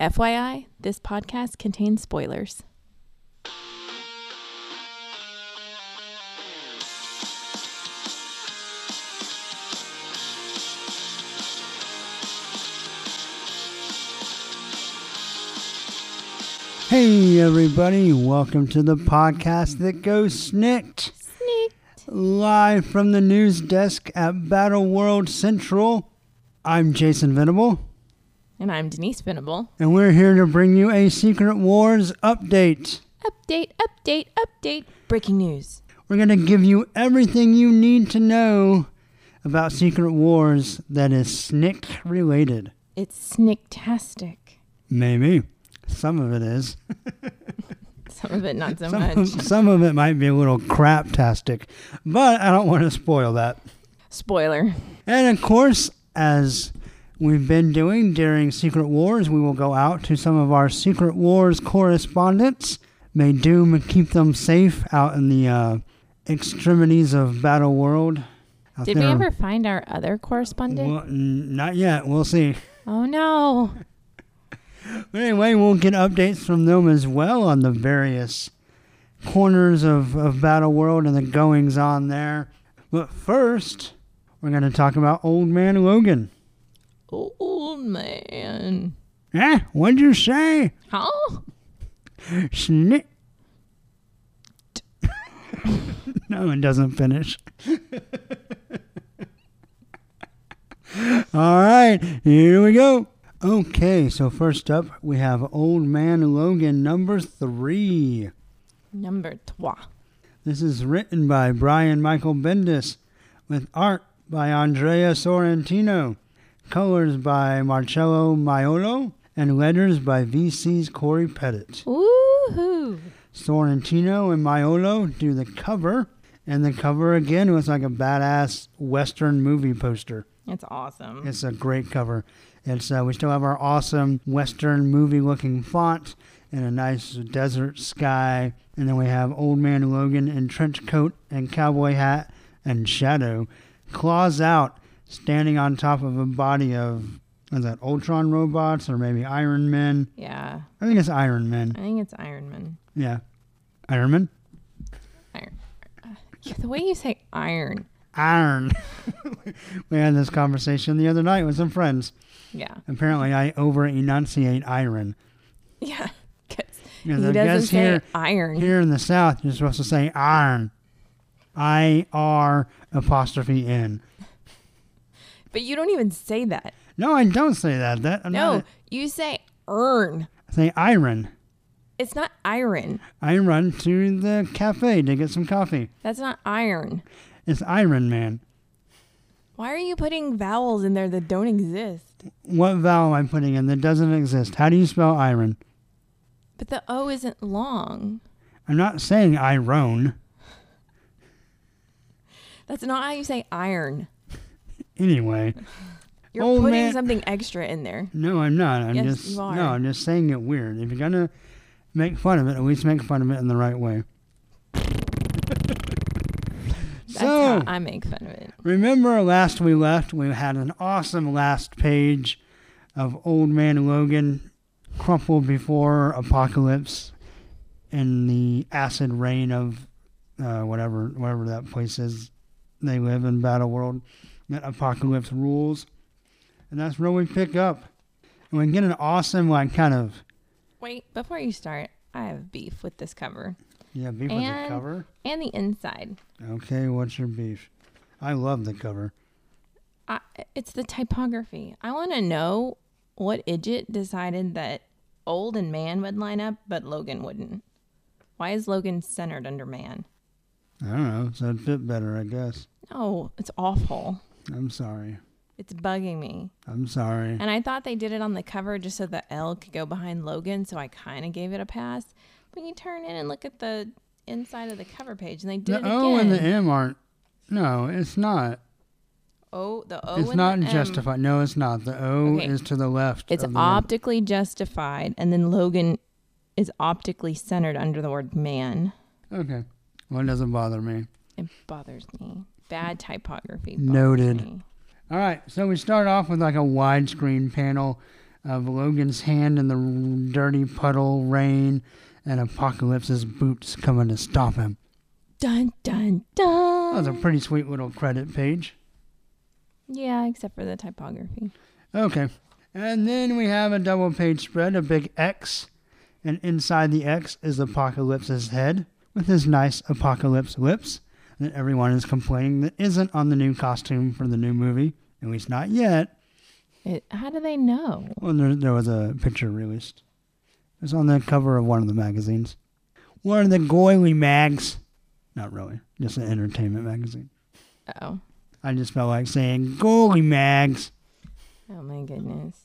FYI, this podcast contains spoilers. Hey, everybody, welcome to the podcast that goes SNIKT. Sneak. Live from the news desk at Battle World Central. I'm Jason Venable, And I'm Denise Venable. and we're here to bring you a Secret Wars update. Update, update, update. Breaking news. We're going to give you everything you need to know about Secret Wars that is snikt related. It's snicktastic. Maybe. Some of it is. Some of it not so Some much. of, some of it might be a little craptastic, but I don't want to spoil that. Spoiler. And of course, as we've been doing during Secret Wars, we will go out to some of our Secret Wars correspondents. May Doom keep them safe out in the uh, extremities of Battle World. Out Did we there. ever find our other correspondent? Well, n- not yet. We'll see. Oh no. But anyway, we'll get updates from them as well on the various corners of, of Battle World and the goings on there. But first, we're going to talk about Old Man Logan. Old man. Eh? What'd you say? Huh? Snip. no, it doesn't finish. All right, here we go. Okay, so first up, we have Old Man Logan number three. Number trois. This is written by Brian Michael Bendis, with art by Andrea Sorrentino, colors by Marcello Maiolo, and letters by VC's Cory Petit. Woohoo. Sorrentino and Maiolo do the cover, and the cover again was like a badass Western movie poster. It's awesome. It's a great cover. It's uh, we still have our awesome Western movie looking font and a nice desert sky, and then we have Old Man Logan in trench coat and cowboy hat and shadow, claws out, standing on top of a body of is that Ultron robots or maybe Iron Men? yeah. I think it's Iron Men. I think it's Iron Man. Yeah, Iron Man. Iron. Yeah, the way you say iron. Iron. we had this conversation the other night with some friends. Yeah. Apparently, I over enunciate iron. Yeah. 'cause Because he I doesn't say here, iron. here in the South, you're supposed to say iron. I R apostrophe N. But you don't even say that. No, I don't say that. That I'm no, not, you say earn. I say iron. It's not iron. I run to the cafe to get some coffee. That's not iron. It's Iron Man. Why are you putting vowels in there that don't exist? What vowel am I putting in that doesn't exist? How do you spell iron? But the O isn't long. I'm not saying iron. That's not how you say iron. Anyway, You're Oh, putting man. something extra in there. no, I'm not. I'm Yes, just you are. no. I'm just saying it weird. If you're gonna make fun of it, at least make fun of it in the right way. That's so how I make fun of it. remember, last we left, we had an awesome last page of Old Man Logan crumpled before apocalypse in the acid rain of uh, whatever whatever that place is they live in Battle World. That apocalypse rules, and that's where we pick up. And we get an awesome like kind of Wait, before you start, I have beef with this cover yeah beef with the cover. and the inside. Okay, what's your beef? I love the cover. I, it's the typography. I want to know what idiot decided that old and man would line up, but Logan wouldn't. Why is Logan centered under man? I don't know, so it'd fit better, I guess. No, it's awful. I'm sorry. It's bugging me. I'm sorry. And I thought they did it on the cover just so the L could go behind Logan, so I kind of gave it a pass. But you turn in and look at the inside of the cover page, and they did The it O again. and the M aren't. No, it's not. O, the O, it's not the M. justified. No, it's not. The O Okay. is to the left. It's of the M. optically justified, and then Logan is optically centered under the word man. Okay. Well, it doesn't bother me. It bothers me. Bad typography. Noted. me. All right, so we start off with like a widescreen panel of Logan's hand in the dirty puddle rain and Apocalypse's boots coming to stop him. Dun dun dun. That was a pretty sweet little credit page. Yeah, except for the typography. Okay. And then we have a double page spread, a big X, and inside the X is Apocalypse's head with his nice apocalypse lips that everyone is complaining that isn't on the new costume for the new movie, at least not yet. It, how do they know? Well, there, there was a picture released. It was on the cover of one of the magazines. One of the Goily mags. Not really, just an entertainment magazine. Oh. I just felt like saying Goily mags. Oh my goodness.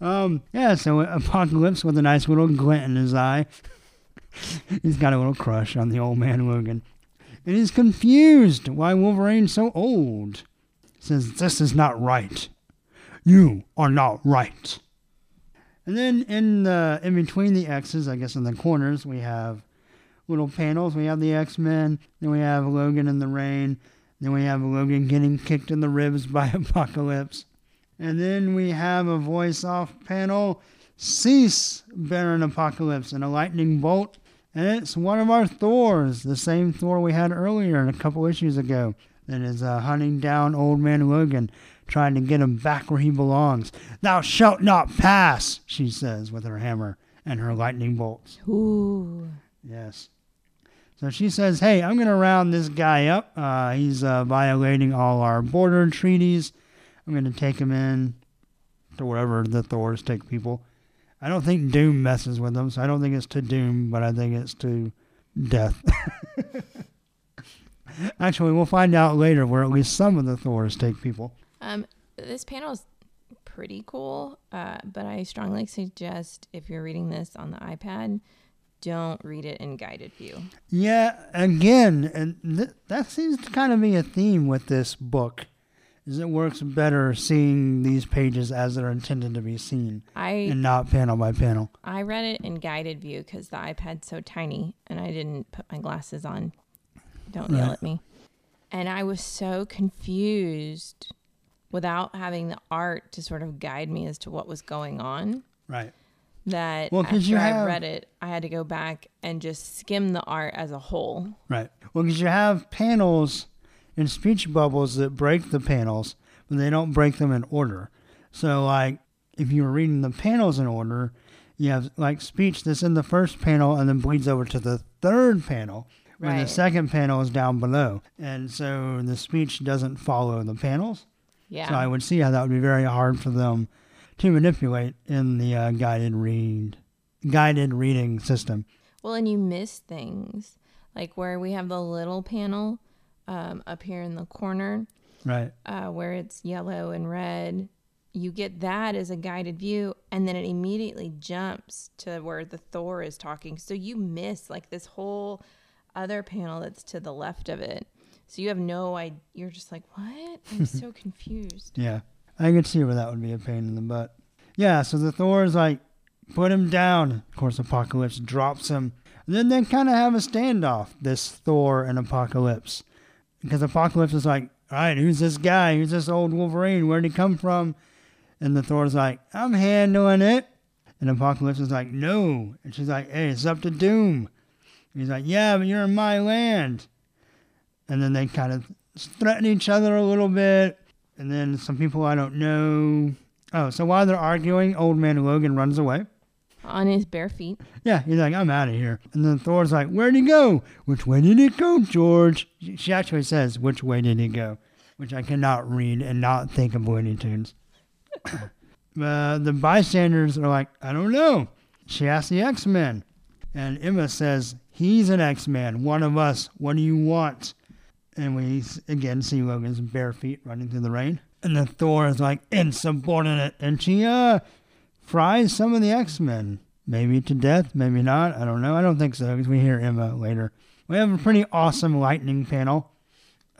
Um, yeah, so Apocalypse with a nice little glint in his eye. he's got a little crush on the old man Logan. And he's confused why Wolverine's so old. Says, This is not right. You are not right. And then in the in between the X's, I guess in the corners, we have little panels. We have the X Men, then we have Logan in the rain, then we have Logan getting kicked in the ribs by Apocalypse. And then we have a voice off panel Cease, Baron Apocalypse, and a lightning bolt. And it's one of our Thors, the same Thor we had earlier a couple issues ago, that is uh, hunting down Old Man Logan, trying to get him back where he belongs. Thou shalt not pass, she says with her hammer and her lightning bolts. Ooh. Yes. So she says, Hey, I'm going to round this guy up. Uh, he's uh, violating all our border treaties. I'm going to take him in to wherever the Thors take people. I don't think Doom messes with them, so I don't think it's to Doom, but I think it's to death. Actually, we'll find out later where at least some of the Thors take people. Um, this panel is pretty cool, uh, but I strongly suggest if you're reading this on the iPad, don't read it in guided view. Yeah, again, and th- that seems to kind of be a theme with this book. Is it works better seeing these pages as they're intended to be seen I and not panel by panel. I read it in guided view because the iPad's so tiny and I didn't put my glasses on. Don't yell Right. at me. And I was so confused without having the art to sort of guide me as to what was going on Right. that Well, after you I read it, I had to go back and just skim the art as a whole. Right. Well, because you have panels and speech bubbles that break the panels, but they don't break them in order. So, like, if you were reading the panels in order, you have like speech that's in the first panel and then bleeds over to the third panel when the second panel is down below. And so the speech doesn't follow the panels. Yeah. So I would see how that would be very hard for them to manipulate in the uh, guided read, guided reading system. Well, and you miss things like where we have the little panel um, up here in the corner Right. uh, where it's yellow and red. You get that as a guided view, and then it immediately jumps to where the Thor is talking. So you miss like this whole other panel that's to the left of it. So you have no idea. You're just like, what? I'm so confused. Yeah, I could see where that would be a pain in the butt. Yeah, so the Thor is like, put him down. Of course, Apocalypse drops him. And then they kind of have a standoff, this Thor and Apocalypse. Because Apocalypse is like, all right, who's this guy? Who's this old Wolverine? Where'd he come from? And the Thor's like, I'm handling it. And Apocalypse is like, no. And she's like, hey, it's up to Doom. And he's like, yeah, but you're in my land. And then they kind of threaten each other a little bit. And then some people I don't know. Oh, so while they're arguing, old man Logan runs away. On his bare feet. Yeah, he's like, I'm out of here. And then Thor's like, Where'd he go? Which way did he go, George? She- actually says, Which way did he go? Which I cannot read and not think of Looney Tunes. uh, the bystanders are like, I don't know. She asks the X Men. And Emma says, He's an X Man, one of us. What do you want? And we again see Logan's bare feet running through the rain. And then Thor is like, Insubordinate. And she, uh, fries some of the X Men. Maybe to death, maybe not. I don't know. I don't think so because we hear Emma later. We have a pretty awesome lightning panel.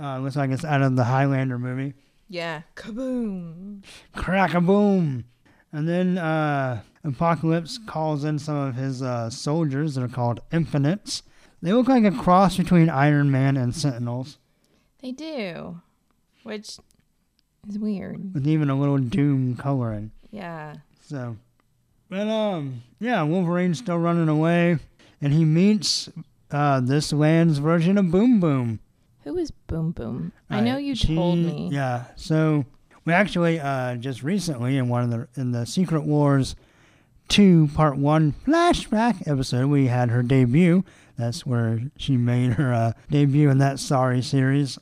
Uh, looks like it's out of the Highlander movie. Yeah. Kaboom. Crack a boom. And then uh, Apocalypse calls in some of his uh, soldiers that are called Infinites. They look like a cross between Iron Man and Sentinels, They do. Which is weird. with even a little Doom coloring. Yeah. So, but um, yeah, Wolverine's still running away, and he meets uh, this land's version of Boom Boom. Who is Boom Boom? I know you she- told me. Yeah. So we actually uh, just recently in one of the in the Secret Wars two part one flashback episode we had her debut. That's where she made her uh, debut in that sorry series.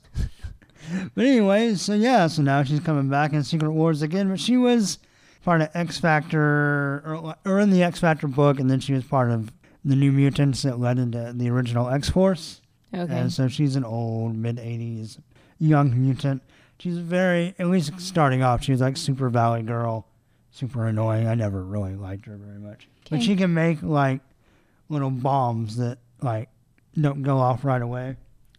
but anyway, so yeah, so now she's coming back in Secret Wars again. But she was part of X Factor, or, or in the X Factor book, and then she was part of the New Mutants that led into the original X Force. Okay. And so she's an old, mid 80s young mutant. She's very, at least starting off, she was like Super Valley Girl, super annoying. I never really liked her very much. Okay. But she can make like little bombs that like don't go off right away.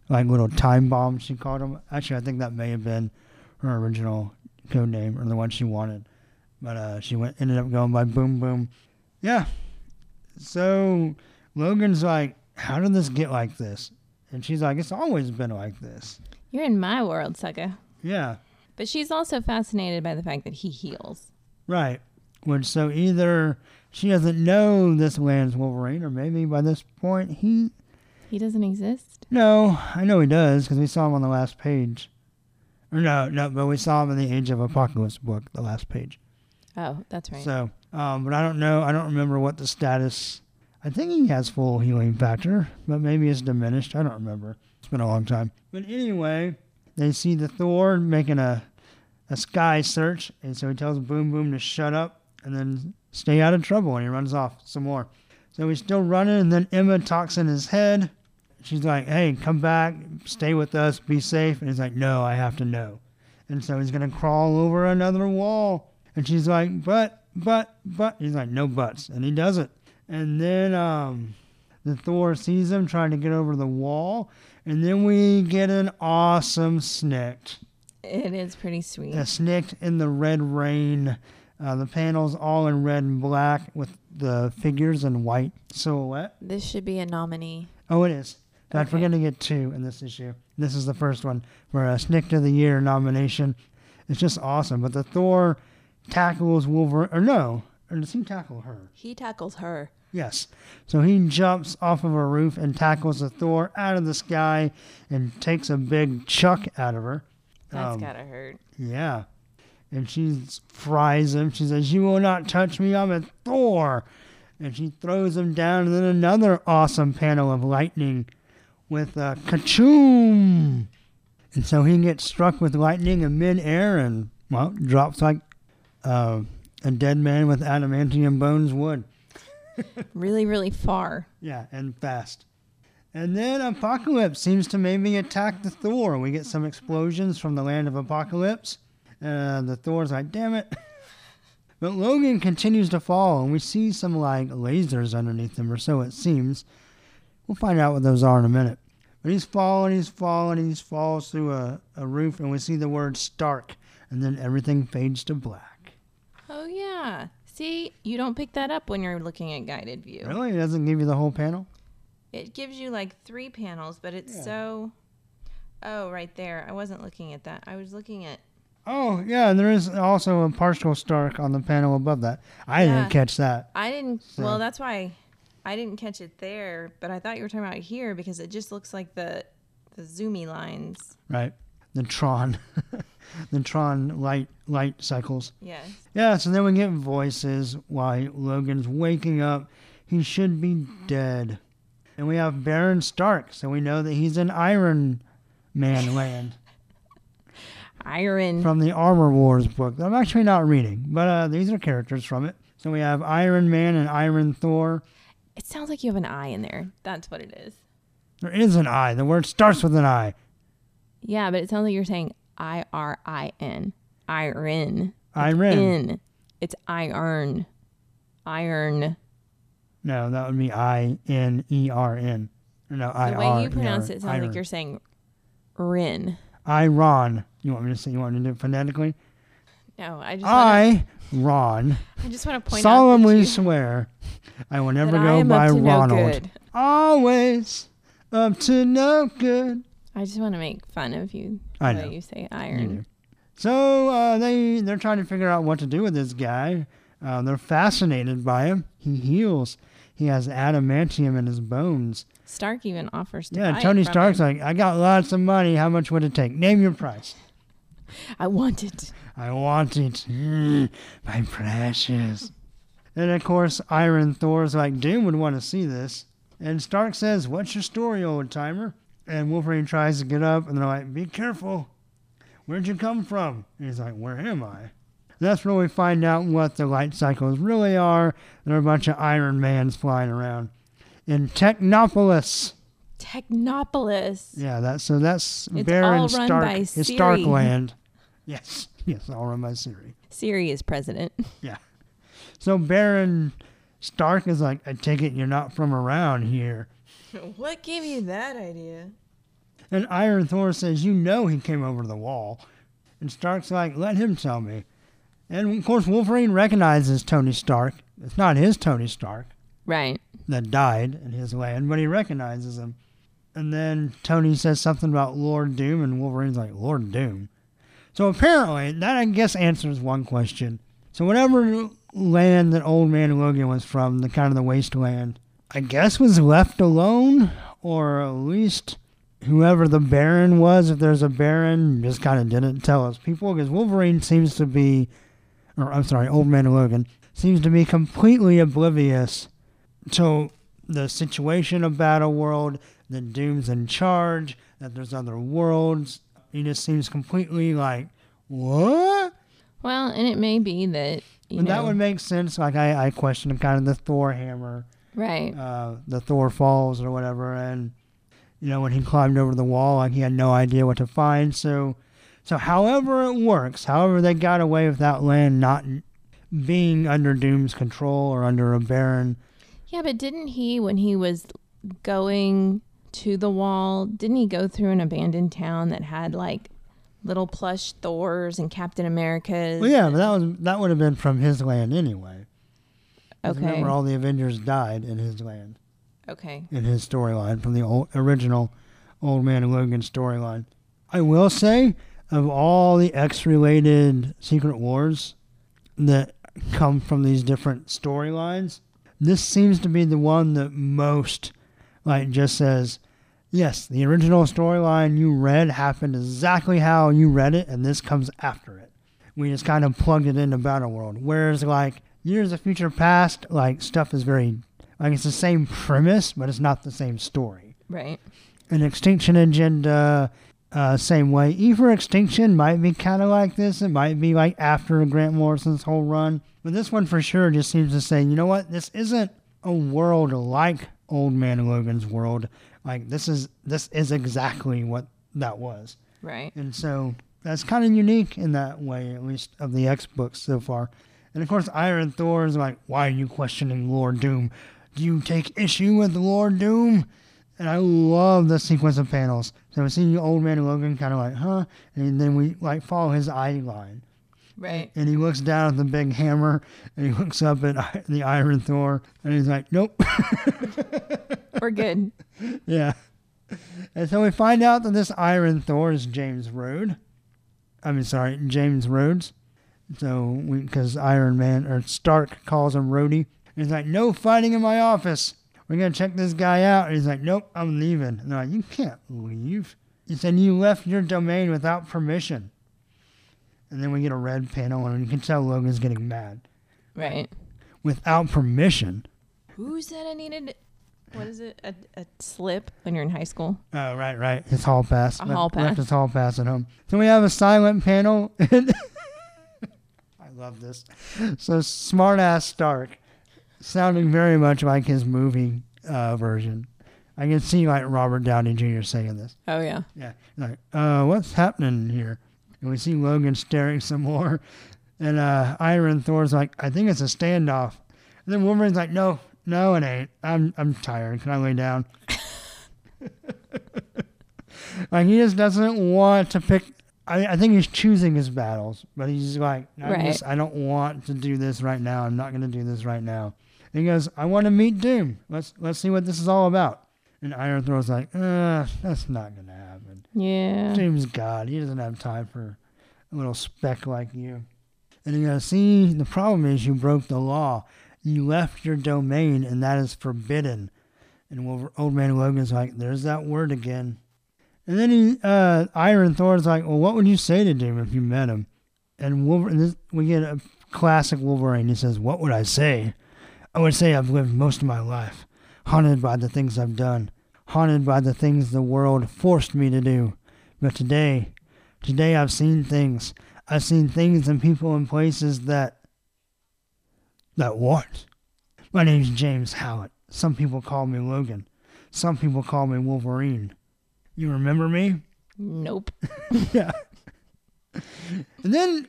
Like little time bombs, she called them. Actually, I think that may have been her original code name or the one she wanted. But uh, she went ended up going by Boom Boom. Yeah. So Logan's like, how did this get like this? And she's like, it's always been like this. You're in my world, sucker. Yeah, But she's also fascinated by the fact that he heals. right. Which so either she doesn't know this land's Wolverine, or maybe by this point he. He doesn't exist. No, I know he does because we saw him on the last page. Or no, no, but we saw him in the Age of Apocalypse book, the last page. Oh, that's right. So, um, but I don't know. I don't remember what the status. I think he has full healing factor, but maybe it's diminished. I don't remember. It's been a long time. But anyway, they see the Thor making a a sky search, and so he tells Boom Boom to shut up and then stay out of trouble, and he runs off some more. So he's still running, and then Emma talks in his head. She's like, "Hey, come back, stay with us, be safe." And he's like, "No, I have to know." And so he's gonna crawl over another wall. And she's like, "But, but, but." He's like, "No buts," and he does it. And then um, the Thor sees him trying to get over the wall, and then we get an awesome snikt. it is pretty sweet. A snikt in the red rain. Uh, the panels all in red and black with the figures in white silhouette. This should be a nominee. Oh, it is. In fact, we're Okay. going to get two in this issue. This is the first one for a Snikt of the Year nomination. It's just awesome. But the Thor tackles Wolverine, or no, or does he tackle her? He tackles her. Yes. So he jumps off of a roof and tackles the Thor out of the sky and takes a big chuck out of her. That's Um, gotta hurt. Yeah. And she fries him. She says, You will not touch me. I'm a Thor. And she throws him down. And then another awesome panel of lightning with a kachoom. And so he gets struck with lightning in midair and, well, drops like uh, a dead man with adamantium bones would. Really, really far. Yeah, and fast. And then Apocalypse seems to maybe attack the Thor. We get some explosions from the land of Apocalypse. Uh, the Thor's like, damn it. But Logan continues to fall, and we see some like lasers underneath him, or so it seems. We'll find out what those are in a minute. But he's falling, he's falling, he falls through a, a roof, and we see the word Stark, and then everything fades to black. Oh yeah. See, you don't pick that up when you're looking at guided view. Really? It doesn't give you the whole panel? It gives you like three panels, but it's Yeah. so. Oh, right there. I wasn't looking at that. I was looking at. Oh, yeah, and there is also a partial Stark on the panel above that. I Yeah. didn't catch that. I didn't. So- Well, that's why I didn't catch it there. But I thought you were talking about here because it just looks like the the zoomy lines. Right. The Tron. the Tron light light cycles. Yes. Yeah, so then we get voices why Logan's waking up. He should be dead. And we have Baron Stark, so we know that he's in Iron Man land Iron. from the Armor Wars book. that I'm actually not reading, but uh, these are characters from it. So we have Iron Man and Iron Thor. It sounds like you have an I in there. That's what it is. There is an I. The word starts with an I. Yeah, but it sounds like you're saying I R I N. Iron. Iron. In. It's iron. Iron. No, that would be I N E R N. No, I The way you pronounce it sounds like you're saying Rin. Iron. You want me to say? You want me to do it phonetically? No, I just wanna, I, Ron, I just want to point solemnly out you, swear I will never go by to no Ronald. Always up to no good. I just want to make fun of you. I know. you say iron. do. So uh, they they're trying to figure out what to do with this guy. Uh, they're fascinated by him. He heals. He has adamantium in his bones. Stark even offers to Yeah, Tony Stark's him. like, I got lots of money. How much would it take? Name your price. I want it. I want it. Mm, my precious. And of course, Iron Thor's like, Doom would want to see this. And Stark says, What's your story, old timer? And Wolverine tries to get up, and they're like, Be careful. Where'd you come from? And he's like, Where am I? That's where we find out what the light cycles really are. There are a bunch of Iron Mans flying around in Technopolis. Technopolis. Yeah, that's so that's It's Baron all run Stark. by It's Siri. Starkland. Yes, yes, all run by Siri. Siri is president. Yeah. So Baron Stark is like, I take it you're not from around here. what gave you that idea? And Iron Thor says, You know he came over the wall. And Stark's like, Let him tell me. And of course, Wolverine recognizes Tony Stark. It's not his Tony Stark Right. that died in his land, but he recognizes him. And then Tony says something about Lord Doom, and Wolverine's like, Lord Doom. So apparently, that I guess answers one question. So whatever land that Old Man Logan was from, the kind of the wasteland, I guess was left alone, or at least whoever the Baron was, if there's a Baron, just kind of didn't tell us people, because Wolverine seems to be, or I'm sorry, Old Man Logan, seems to be completely oblivious to the situation of Battle World, that Doom's in charge, that there's other worlds. He just seems completely like, what? Well, and it may be that you know. that would make sense. Like I, I questioned kind of the Thor hammer, right. uh, the Thor falls or whatever, and you know when he climbed over the wall, like he had no idea what to find. So, so however it works, however they got away with that land not being under Doom's control or under a Baron. Yeah, but didn't he, when he was going to the wall, didn't he go through an abandoned town that had like little plush Thors and Captain Americas? Well, yeah, but that was that would have been from his land anyway. Okay. Remember, all the Avengers died in his land, Okay. in his storyline from the old, original Old Man Logan storyline. I will say, of all the X-related Secret Wars that come from these different storylines, this seems to be the one that most, like, just says, yes, the original storyline you read happened exactly how you read it, and this comes after it. We just kind of plugged it into Battle World. Whereas, like, Years of Future Past, like, stuff is very, like, it's the same premise, but it's not the same story. Right. An Extinction Agenda, uh, same way. E for Extinction might be kind of like this. It might be like after Grant Morrison's whole run. But this one for sure just seems to say, you know what? This isn't a world like Old Man Logan's world. Like this is this is exactly what that was. Right. And so that's kind of unique in that way, at least of the X books so far. And of course, Iron Thor is like, why are you questioning Lord Doom? Do you take issue with Lord Doom? And I love the sequence of panels. So we see Old Man Logan kind of like, huh? And then we like follow his eye line. Right. And he looks down at the big hammer and he looks up at the Iron Thor and he's like, nope. We're good. Yeah. And so we find out that this Iron Thor is James Rhodes. I mean, sorry, James Rhodes. So because Iron Man or Stark calls him Rhodey, and he's like, "No fighting in my office. We're gonna check this guy out." And he's like, "Nope, I'm leaving." And they're like, "You can't leave." He said, "You left your domain without permission." And then we get a red panel, and you can tell Logan's getting mad. Right. Without permission. Who said I needed what is it? A, a slip when you're in high school? Oh, right, right. His hall pass. A Left- hall Left pass. his hall pass at home. So we have a silent panel. Love this. So smart ass Stark, sounding very much like his movie uh, version. I can see like Robert Downey Jr. saying this. Oh yeah. Yeah, like, uh, what's happening here? And we see Logan staring some more, and uh, Iron Thor's like, I think it's a standoff. And then Wolverine's like, No, no, it ain't. I'm I'm tired. Can I lay down? like he just doesn't want to pick. I, I think he's choosing his battles, but he's like, I Right. just I don't want to do this right now. I'm not going to do this right now. And he goes, I want to meet Doom. Let's let's see what this is all about. And Iron Thor's like, uh, that's not going to happen. Yeah. Doom's God. He doesn't have time for a little speck like you. And he goes, See, the problem is you broke the law. You left your domain, and that is forbidden. And Old Man Logan's like, There's that word again. And then he, uh, Iron Thor's like, Well, what would you say to him if you met him? And Wolverine, this, we get a classic Wolverine. He says, What would I say? I would say I've lived most of my life haunted by the things I've done, haunted by the things the world forced me to do. But today, today I've seen things. I've seen things and people and places that that what? My name's James Howlett. Some people call me Logan. Some people call me Wolverine. You remember me? Nope. yeah. And then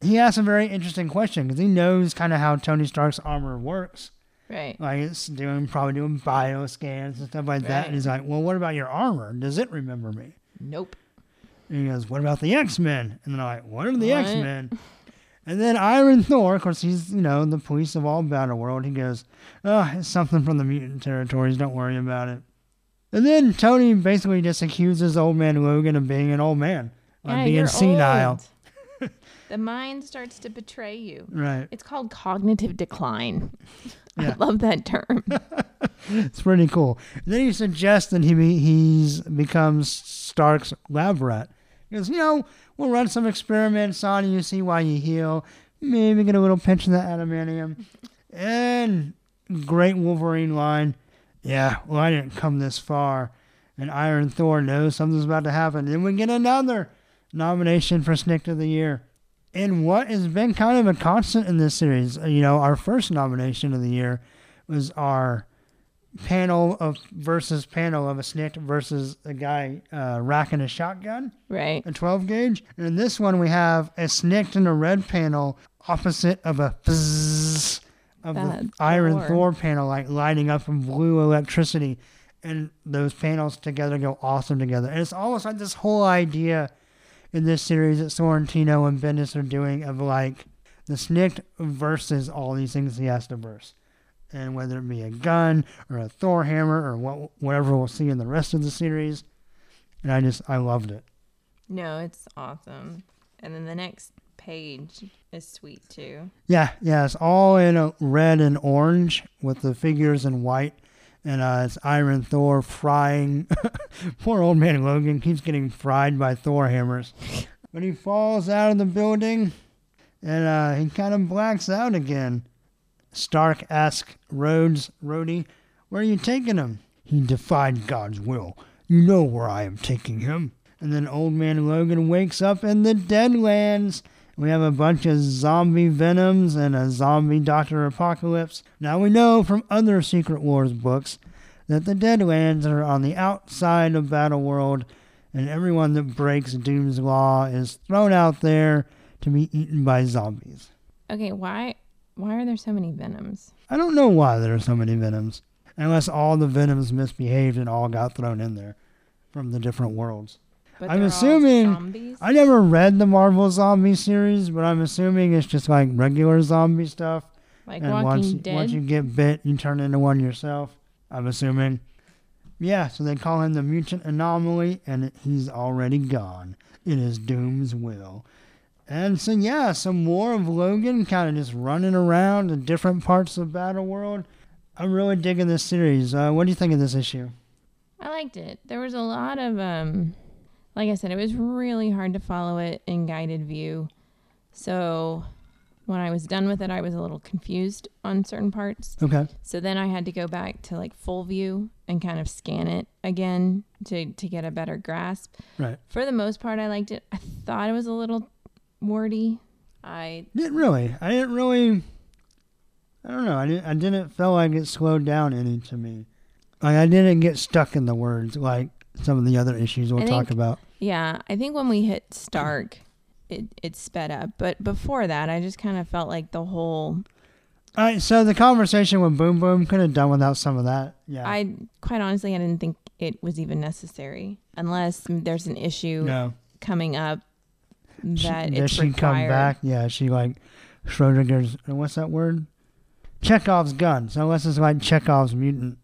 he asks a very interesting question because he knows kind of how Tony Stark's armor works. Right. Like it's doing probably doing bio scans and stuff like that. And he's like, "Well, what about your armor? Does it remember me?" Nope. And he goes, "What about the X Men?" And they're like, "What are the X Men?" And then Iron Thor, of course, he's you know the police of all Battle World. He goes, "Oh, it's something from the mutant territories. Don't worry about it." And then Tony basically just accuses Old Man Logan of being an old man, of Yeah, being senile. the mind starts to betray you. Right. It's called cognitive decline. Yeah. I love that term. It's pretty cool. And then he suggests that he be, he's becomes Stark's lab rat. He goes, you know, we'll run some experiments on you, see why you heal. Maybe get a little pinch of that adamantium. And great Wolverine line. Yeah, well, I didn't come this far. And Iron Thor knows something's about to happen. Then we get another nomination for Snick of the Year. And what has been kind of a constant in this series, uh, you know, our first nomination of the year was our panel of versus panel of a snick versus a guy uh, racking a shotgun, right. a 12 gauge. And in this one, we have a snikt in a red panel opposite of a of the Iron Thor. Thor panel, like lighting up from blue electricity. And those panels together go awesome together. And it's almost like this whole idea in this series that Sorrentino and Bendis are doing of like the snikt versus all these things he has to verse and whether it be a gun or a Thor hammer or what, whatever we'll see in the rest of the series. And I just, I loved it. No, it's awesome. And then the next page is sweet too. Yeah, yeah, it's all in a red and orange with the figures in white. And uh, it's Iron Thor frying. Poor old man Logan keeps getting fried by Thor hammers. But he falls out of the building and uh, he kind of blacks out again. Stark asks Rhodes, Rhodey, where are you taking him? He defied God's will. You know where I am taking him. And then old man Logan wakes up in the Deadlands. We have a bunch of zombie venoms and a zombie Doctor Apocalypse. Now we know from other Secret Wars books that the Deadlands are on the outside of Battleworld, and everyone that breaks Doom's law is thrown out there to be eaten by zombies. Okay, why why are there so many venoms? I don't know why there are so many venoms, unless all the venoms misbehaved and all got thrown in there from the different worlds. But I'm assuming- zombies? I never read the Marvel zombie series, but I'm assuming it's just like regular zombie stuff. like and Walking once, Dead. once you get bit, you turn into one yourself. I'm assuming. Yeah, so they call him the mutant anomaly, and he's already gone. It is Doom's will. And so, yeah, some more of Logan kind of just running around in different parts of Battle World. I'm really digging this series. Uh, what do you think of this issue? I liked it. There was a lot of um like I said, it was really hard to follow it in guided view. So when I was done with it, I was a little confused on certain parts. Okay. So then I had to go back to like full view and kind of scan it again to to get a better grasp. Right. For the most part, I liked it. I thought it was a little wordy. I Didn't really. I didn't really. I don't know. I didn't. I didn't feel like it slowed down any to me. Like I didn't get stuck in the words like some of the other issues we'll I talk about. Yeah, I think when we hit Stark, it it sped up. But before that, I just kind of felt like the whole. All right. So the conversation with Boom Boom could have done without some of that. Yeah. I quite honestly, I didn't think it was even necessary unless there's an issue no. coming up She- that does it's she come required. back? Yeah. She like Schrodinger's. What's that word? Chekhov's gun. So unless it's like Chekhov's mutant.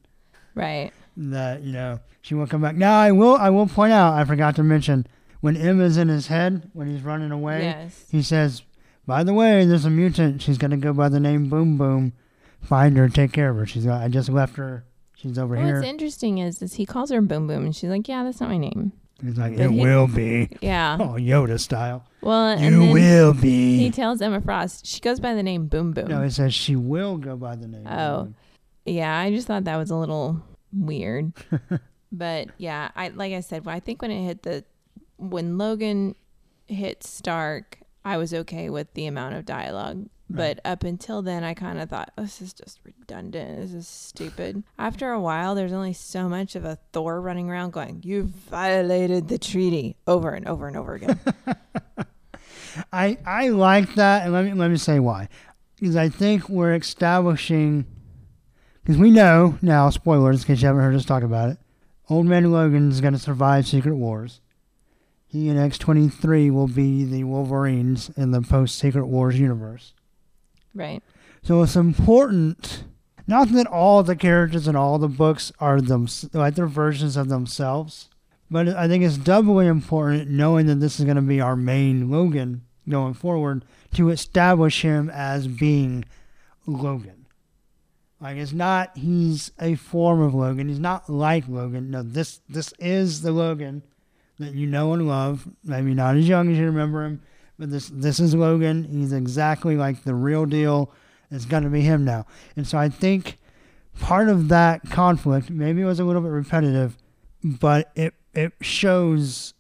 Right. That you know she won't come back. Now I will I will point out I forgot to mention when Emma's in his head when he's running away. Yes. He says, "By the way, there's a mutant. She's gonna go by the name Boom Boom. Find her, take care of her. She's I just left her. She's over Well, here." What's interesting is, is he calls her Boom Boom, and she's like, "Yeah, that's not my name." He's like, but "It he- will be." Yeah. Oh, Yoda style. Well, you will he tells Emma Frost she goes by the name Boom Boom. no, it says she will go by the name. Oh. Boom Oh. Boom. Yeah, I just thought that was a little weird. but yeah, I like I said, I think when it hit the when Logan hit Stark, I was okay with the amount of dialogue. But up until then, I kind of thought this is just redundant. This is stupid. After a while, there's only so much of a Thor running around going, "You violated the treaty," over and over and over again. I I like that, and let me let me say why. Because I think we're establishing, because we know now, spoilers in case you haven't heard us talk about it. Old Man Logan is going to survive Secret Wars. He and X twenty three will be the Wolverines in the post Secret Wars universe. right. So it's important. Not that all the characters in all the books are them like they're versions of themselves, but I think it's doubly important knowing that this is going to be our main Logan going forward to establish him as being Logan. Like it's not he's a form of Logan. He's not like Logan. No, this this is the Logan that you know and love. Maybe not as young as you remember him, but this this is Logan. He's exactly like the real deal. It's to be him now. And so I think part of that conflict, maybe it was a little bit repetitive, but it it shows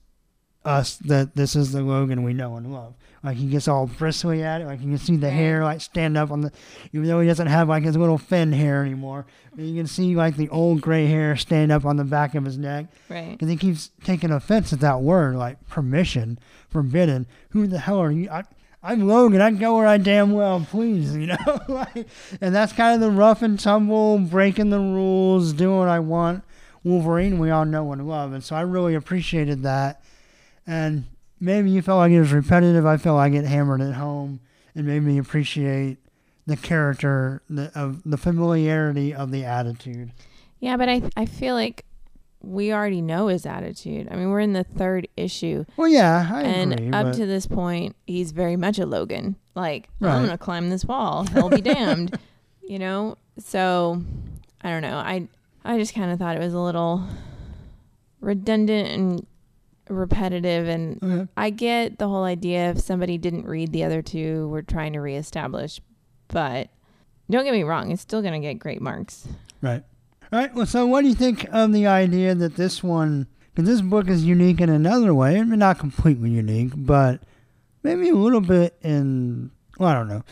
us that this is the Logan we know and love. Like he gets all bristly at it, like you can see the hair like stand up on the, even though he doesn't have like his little fin hair anymore, but you can see like the old gray hair stand up on the back of his neck. Right. Because he keeps taking offense at that word, like permission, forbidden. Who the hell are you? I, I'm Logan. I go where I damn well please, you know. like, and that's kind of the rough and tumble, breaking the rules, doing what I want. Wolverine, we all know and love, and so I really appreciated that. And maybe you felt like it was repetitive. I felt like it hammered it home and made me appreciate the character, the, of the familiarity of the attitude. Yeah, but I I feel like we already know his attitude. I mean, we're in the third issue. Well, yeah, I and agree. up to this point, he's very much a Logan. Like, Right. I'm gonna climb this wall. Hell be damned. You know. So, I don't know. I I just kind of thought it was a little redundant and repetitive. And Okay. I get the whole idea if somebody didn't read the other two, we're trying to reestablish. But don't get me wrong, it's still gonna get great marks. Right. All right. Well, so what do you think of the idea that this one, because this book is unique in another way, I mean, not completely unique, but maybe a little bit in, well, I don't know.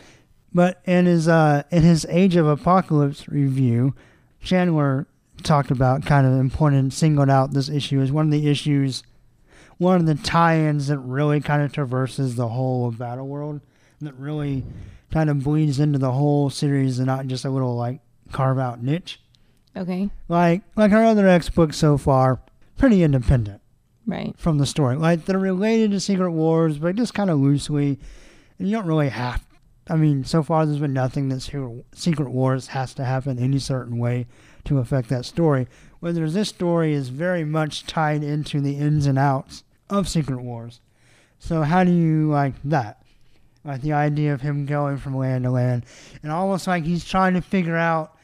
But in his uh, in his Age of Apocalypse review, Chandler talked about kind of important, singled out this issue as one of the issues, one of the tie-ins that really kind of traverses the whole of Battle World, that really kind of bleeds into the whole series and not just a little like carve out niche Okay. like like our other X books so far, pretty independent Right. from the story. Like they're related to Secret Wars, but just kind of loosely, and you don't really have. I mean, so far there's been nothing that Secret, Secret Wars has to happen any certain way to affect that story. Whereas this story is very much tied into the ins and outs of Secret Wars. So how do you like that? Like the idea of him going from land to land, and almost like he's trying to figure out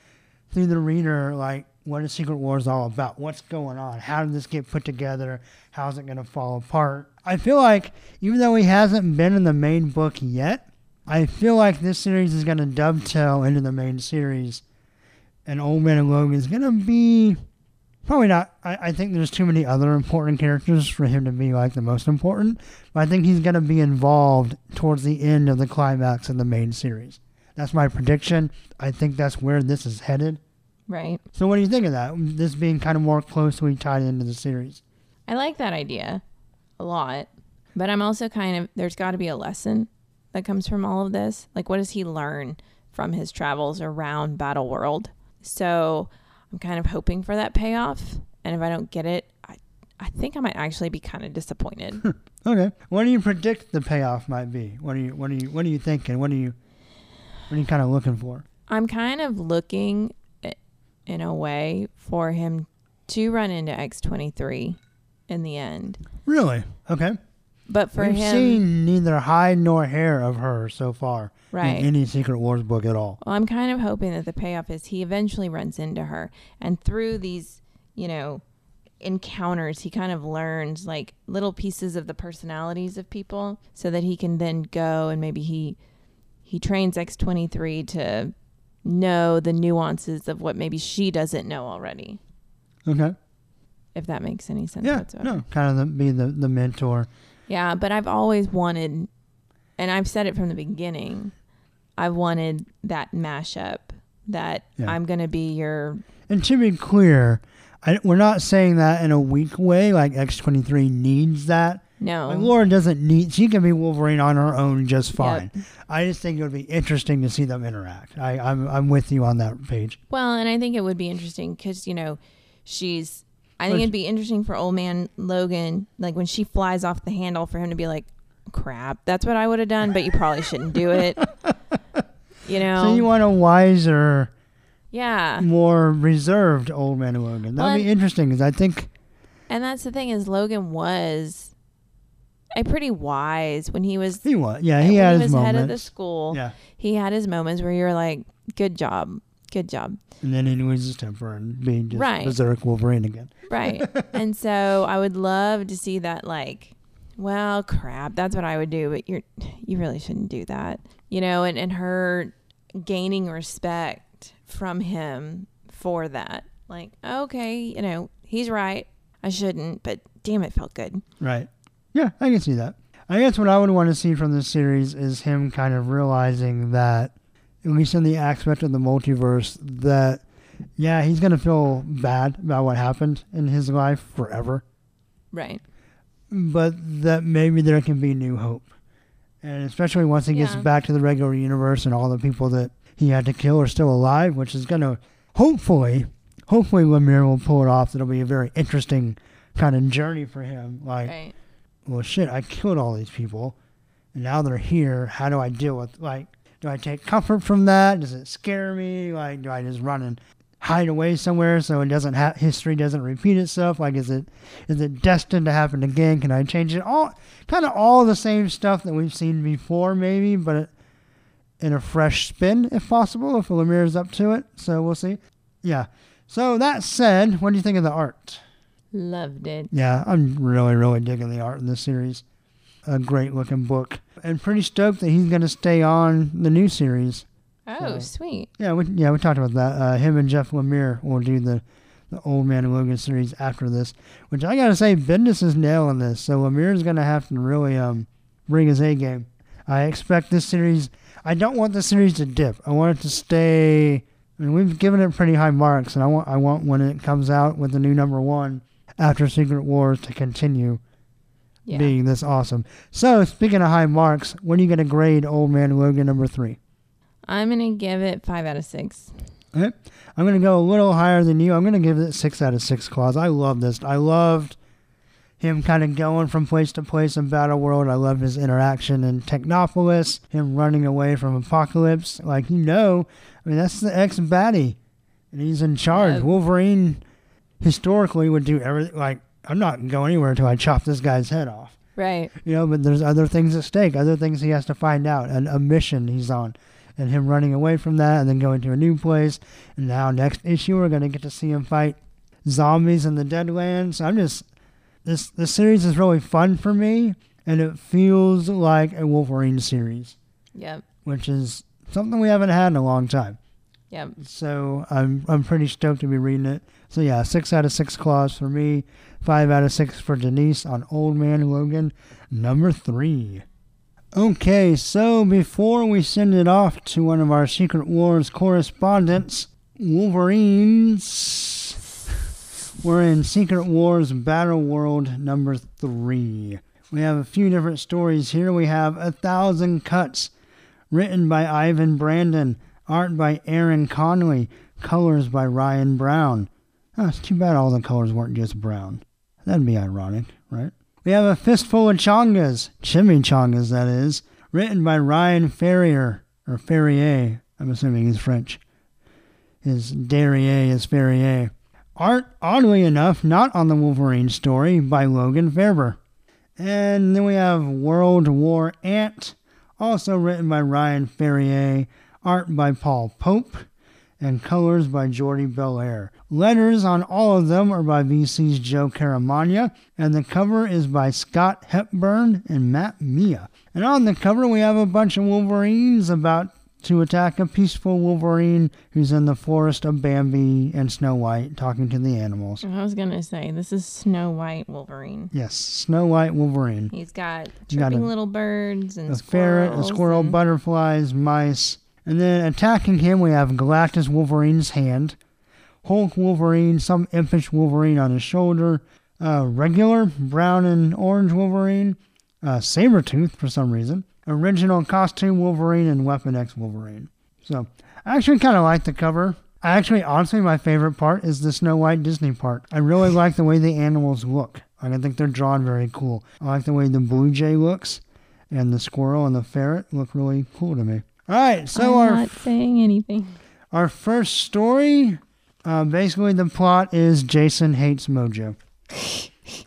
through the reader, like what is Secret Wars all about? What's going on? How did this get put together? How's it going to fall apart? I feel like even though he hasn't been in the main book yet, I feel like this series is going to dovetail into the main series, and Old Man and Logan is going to be probably not. I, I think there's too many other important characters for him to be like the most important, but I think he's going to be involved towards the end of the climax of the main series. That's my prediction. I think that's where this is headed. Right. So what do you think of that? This being kind of more closely tied into the series. I like that idea a lot, but I'm also kind of there's got to be a lesson that comes from all of this. Like, what does he learn from his travels around Battle World? So I'm kind of hoping for that payoff, and if I don't get it, I I think I might actually be kind of disappointed. Okay. What do you predict the payoff might be? What are you what are you what are you thinking? What are you what are you kind of looking for? I'm kind of looking in a way for him to run into X23 in the end. Really? Okay. But for We've him, seen neither hide nor hair of her so far right. in any Secret Wars book at all. Well, I'm kind of hoping that the payoff is he eventually runs into her, and through these, you know, encounters, he kind of learns like little pieces of the personalities of people, so that he can then go and maybe he he trains X23 to know the nuances of what maybe she doesn't know already. Okay. If that makes any sense Yeah. whatsoever. No. Kind of the, be the, the mentor. Yeah, but I've always wanted, and I've said it from the beginning, I've wanted that mashup that Yeah. I'm going to be your. And to be clear, I, we're not saying that in a weak way. Like X23 needs that. No. Like Laura doesn't need. She can be Wolverine on her own just fine. Yep. I just think it would be interesting to see them interact. I, I'm I'm with you on that page. Well, and I think it would be interesting because, you know, she's. I think it'd be interesting for old man Logan, like when she flies off the handle, for him to be like, crap, that's what I would have done, but you probably shouldn't do it. You know? So you want a wiser, yeah. more reserved old man Logan. That'd Well, be interesting because I think And that's the thing is Logan was a pretty wise when he was he was. Yeah, he had he his was head of the school. Yeah, He had his moments where you're like, good job, good job. and then he loses his temper and being just Right. berserk Wolverine again. Right. and so I would love to see that like, well, crap, that's what I would do, but you're you really shouldn't do that. You know, and, and her gaining respect from him for that. Like, okay, you know, he's right. I shouldn't, but damn it felt good. Right. Yeah, I can see that. I guess what I would want to see from this series is him kind of realizing that, at least in the aspect of the multiverse, that, yeah, he's going to feel bad about what happened in his life forever, Right. but that maybe there can be new hope. And especially once he gets Yeah. back to the regular universe and all the people that he had to kill are still alive, which is going to, hopefully, hopefully Lemire will pull it off. It'll be a very interesting kind of journey for him. Like, Right. well, shit, I killed all these people, and now they're here. How do I deal with like? Do I take comfort from that? Does it scare me? Like, do I just run and hide away somewhere so it doesn't ha- history doesn't repeat itself? Like, is it is it destined to happen again? Can I change it? All kind of all the same stuff that we've seen before, maybe, but in a fresh spin, if possible, if Lemire's up to it. So we'll see. Yeah. So that said, what do you think of the art? Loved it. Yeah, I'm really, really digging the art in this series. A great looking book. And pretty stoked that he's going to stay on the new series. Oh, So- sweet. Yeah, we, yeah, we talked about that. Uh, him and Jeff Lemire will do the, the Old Man Logan series after this, which I got to say, Bendis is nailing this. So Lemire's going to have to really um, bring his A game. I expect this series, I don't want the series to dip. I want it to stay. I mean, we've given it pretty high marks, and I want, I want when it comes out with the new number one after Secret Wars to continue Yeah. being this awesome. So, speaking of high marks, when are you going to grade Old Man Logan number three? I'm gonna give it five out of six. Okay. I'm going to go a little higher than you. I'm going to give it six out of six claws. I love this. I loved him kind of going from place to place in Battle World. I love his interaction in Technopolis, him running away from Apocalypse. Like, you know, I mean, that's the ex baddie, and he's in charge. Wolverine historically would do everything. Like, I'm not going anywhere until I chop this guy's head off. Right. You know, but there's other things at stake, other things he has to find out, and a mission he's on. And him running away from that and then going to a new place. And now, next issue, we're going to get to see him fight zombies in the Deadlands. I'm just. This, this series is really fun for me, and it feels like a Wolverine series, Yep. which is something we haven't had in a long time. Yep. So I'm I'm pretty stoked to be reading it. So yeah, six out of six claws for me, five out of six for Denise on Old Man Logan, number three. Okay, so before we send it off to one of our Secret Wars correspondents, Wolverines. We're in Secret Wars Battle World number three. We have a few different stories here. We have A Thousand Cuts, written by Ivan Brandon, art by Aaron Conley, colors by Ryan Brown. Oh, it's too bad all the colors weren't just brown. That'd be ironic, right? We have A Fistful of Chongas, chimichangas that is, written by Ryan Ferrier, or Ferrier, I'm assuming he's French. His Derrier is Ferrier. Art, oddly enough, not on the Wolverine story by Logan Faerber. And then we have World War Ant, also written by Ryan Ferrier, art by Paul Pope, and colors by Jordie Bellaire. Letters on all of them are by VC's Joe Caramagna, and the cover is by Scott Hepburn and Matt Milla. And on the cover, we have a bunch of Wolverines about to attack a peaceful Wolverine who's in the forest of Bambi and Snow White talking to the animals. I was gonna say this is Snow White Wolverine. Yes, Snow White Wolverine. He's got You got a- little birds and A ferret, a squirrel, and- butterflies, mice. And then attacking him, we have Galactus Wolverine's hand, Hulk Wolverine, some impish Wolverine on his shoulder, uh, regular brown and orange Wolverine, uh, Sabretooth for some reason, original costume Wolverine, and Weapon X Wolverine. So I actually kind of like the cover. I actually, honestly, my favorite part is the Snow White Disney part. I really like the way the animals look. Like, I think they're drawn very cool. I like the way the blue jay looks, and the squirrel and the ferret look really cool to me. All right, so I'm our not saying anything. our first story, uh, basically the plot is Jason hates Mojo.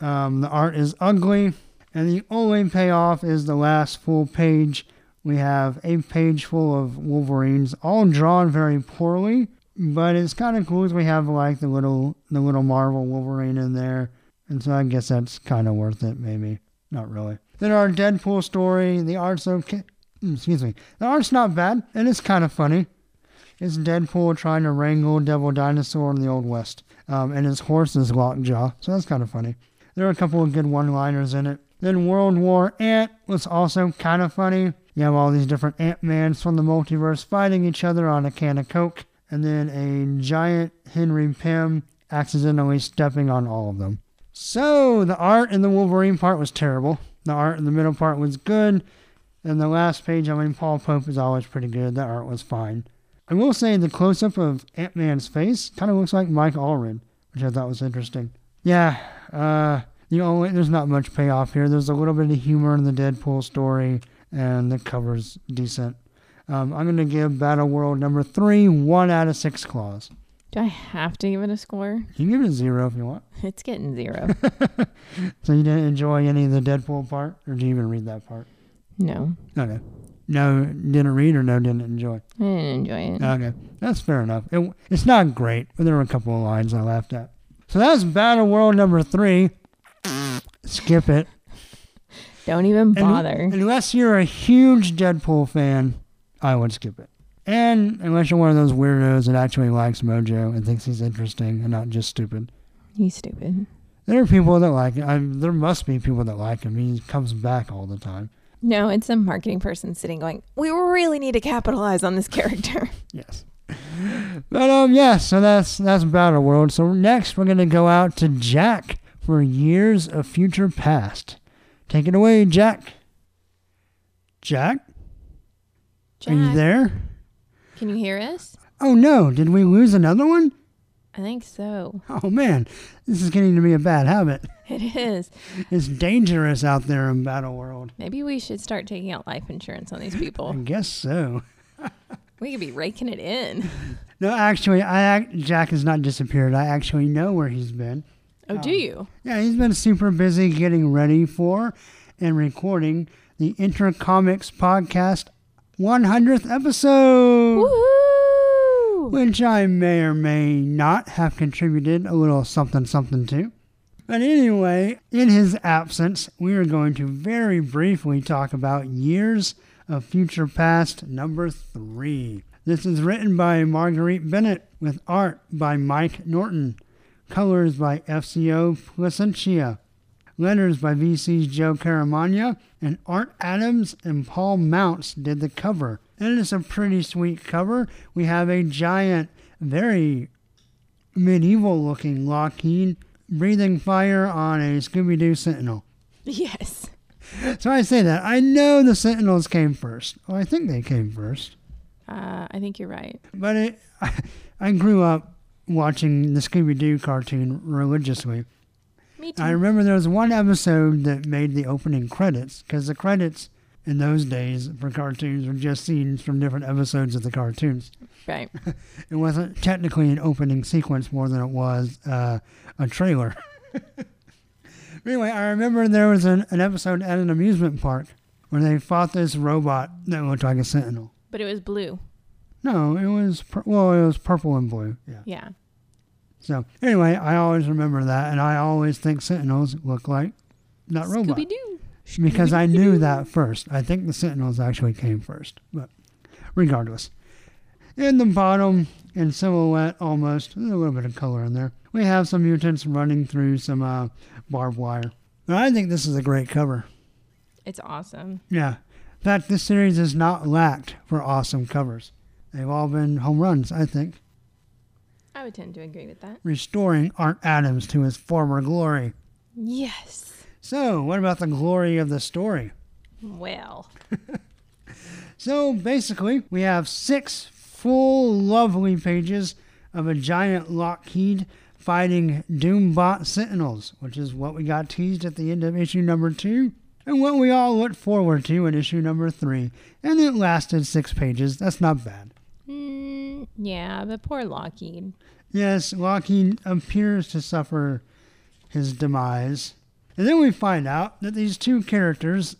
Um, the art is ugly, and the only payoff is the last full page. We have a page full of Wolverines, all drawn very poorly, but it's kind of cool. We have like the little the little Marvel Wolverine in there, and so I guess that's kind of worth it. Maybe not really. Then our Deadpool story, the art's okay. Excuse me, the art's not bad, and it's kind of funny. It's Deadpool trying to wrangle Devil Dinosaur in the Old West. Um, and his horse is Lockjaw, so that's kind of funny. There are a couple of good one liners in it. Then World War Ant was also kind of funny. You have all these different Ant Mans from the multiverse fighting each other on a can of Coke, and then a giant Henry Pym accidentally stepping on all of them. So the art in the Wolverine part was terrible. The art in the middle part was good. And the last page, I mean, Paul Pope is always pretty good. The art was fine. I will say the close up of Ant Man's face kind of looks like Mike Allred, which I thought was interesting. Yeah, uh, the only there's not much payoff here. There's a little bit of humor in the Deadpool story, and the cover's decent. Um, I'm gonna give Battle World number three one out of six claws. Do I have to give it a score? You can give it a zero if you want. It's getting zero. So you didn't enjoy any of the Deadpool part, or did you even read that part? No, Okay. No, didn't read or no, didn't enjoy. I didn't enjoy it. Okay, that's fair enough. It, it's not great, but there were a couple of lines I laughed at. So that's Battle World number three. Skip it. Don't even And- bother. Unless you're a huge Deadpool fan, I would skip it. And unless you're one of those weirdos that actually likes Mojo and thinks he's interesting and not just stupid. He's stupid. There are people that like him. I, there must be people that like him. He comes back all the time. No, it's a marketing person sitting going, we really need to capitalize on this character. Yes. But um yeah, so that's that's Battle World. So next we're gonna go out to Jack for Years of Future Past. Take it away, Jack. Jack, are you there? Can you hear us? Oh no, did we lose another one? I think so. Oh man, this is getting to be a bad habit. It is. It's dangerous out there in Battle World. Maybe we should start taking out life insurance on these people. I guess so. we could be raking it in. No, actually, I Jack has not disappeared. I actually know where he's been. Oh, do Um, you? Yeah, he's been super busy getting ready for and recording the Intercomics podcast 100th episode, Woohoo! Which I may or may not have contributed a little something something to. But anyway, in his absence, we are going to very briefly talk about Years of Future Past number three. This is written by Marguerite Bennett with art by Mike Norton, colors by FCO Plascencia, letters by VC's Joe Caramagna, and Art Adams and Paul Mounts did the cover. And it's a pretty sweet cover. We have a giant, very medieval looking Lockheed breathing fire on a Scooby Doo Sentinel. Yes. So I say that. I know the Sentinels came first. Well, I think they came first. Uh, I think you're right. But it, I grew up watching the Scooby Doo cartoon religiously. Me too. I remember there was one episode that made the opening credits because the credits in those days for cartoons were just scenes from different episodes of the cartoons. Right. It wasn't technically an opening sequence more than it was uh, a trailer. anyway, I remember there was an, an episode at an amusement park where they fought this robot that looked like a sentinel. But it was blue. No, it was pur- well, it was purple and blue. Yeah. Yeah. So anyway, I always remember that, and I always think sentinels look like that robot Scooby Doo. Because I knew that first. I think the sentinels actually came first, but regardless, in the bottom in silhouette, almost there's a little bit of color in there. We have some mutants running through some uh, barbed wire. I think this is a great cover. It's awesome. Yeah. In fact, this series has not lacked for awesome covers. They've all been home runs, I think, I would tend to agree with that. restoring Art Adams to his former glory. Yes. So, what about the glory of the story? Well, So, basically, we have six full, lovely pages of a giant Lockheed fighting Doombot Sentinels, which is what we got teased at the end of issue number two, and what we all looked forward to in issue number three. And it lasted six pages. That's not bad. mm, yeah, but poor Lockheed. Yes, Lockheed appears to suffer his demise. And then we find out that these two characters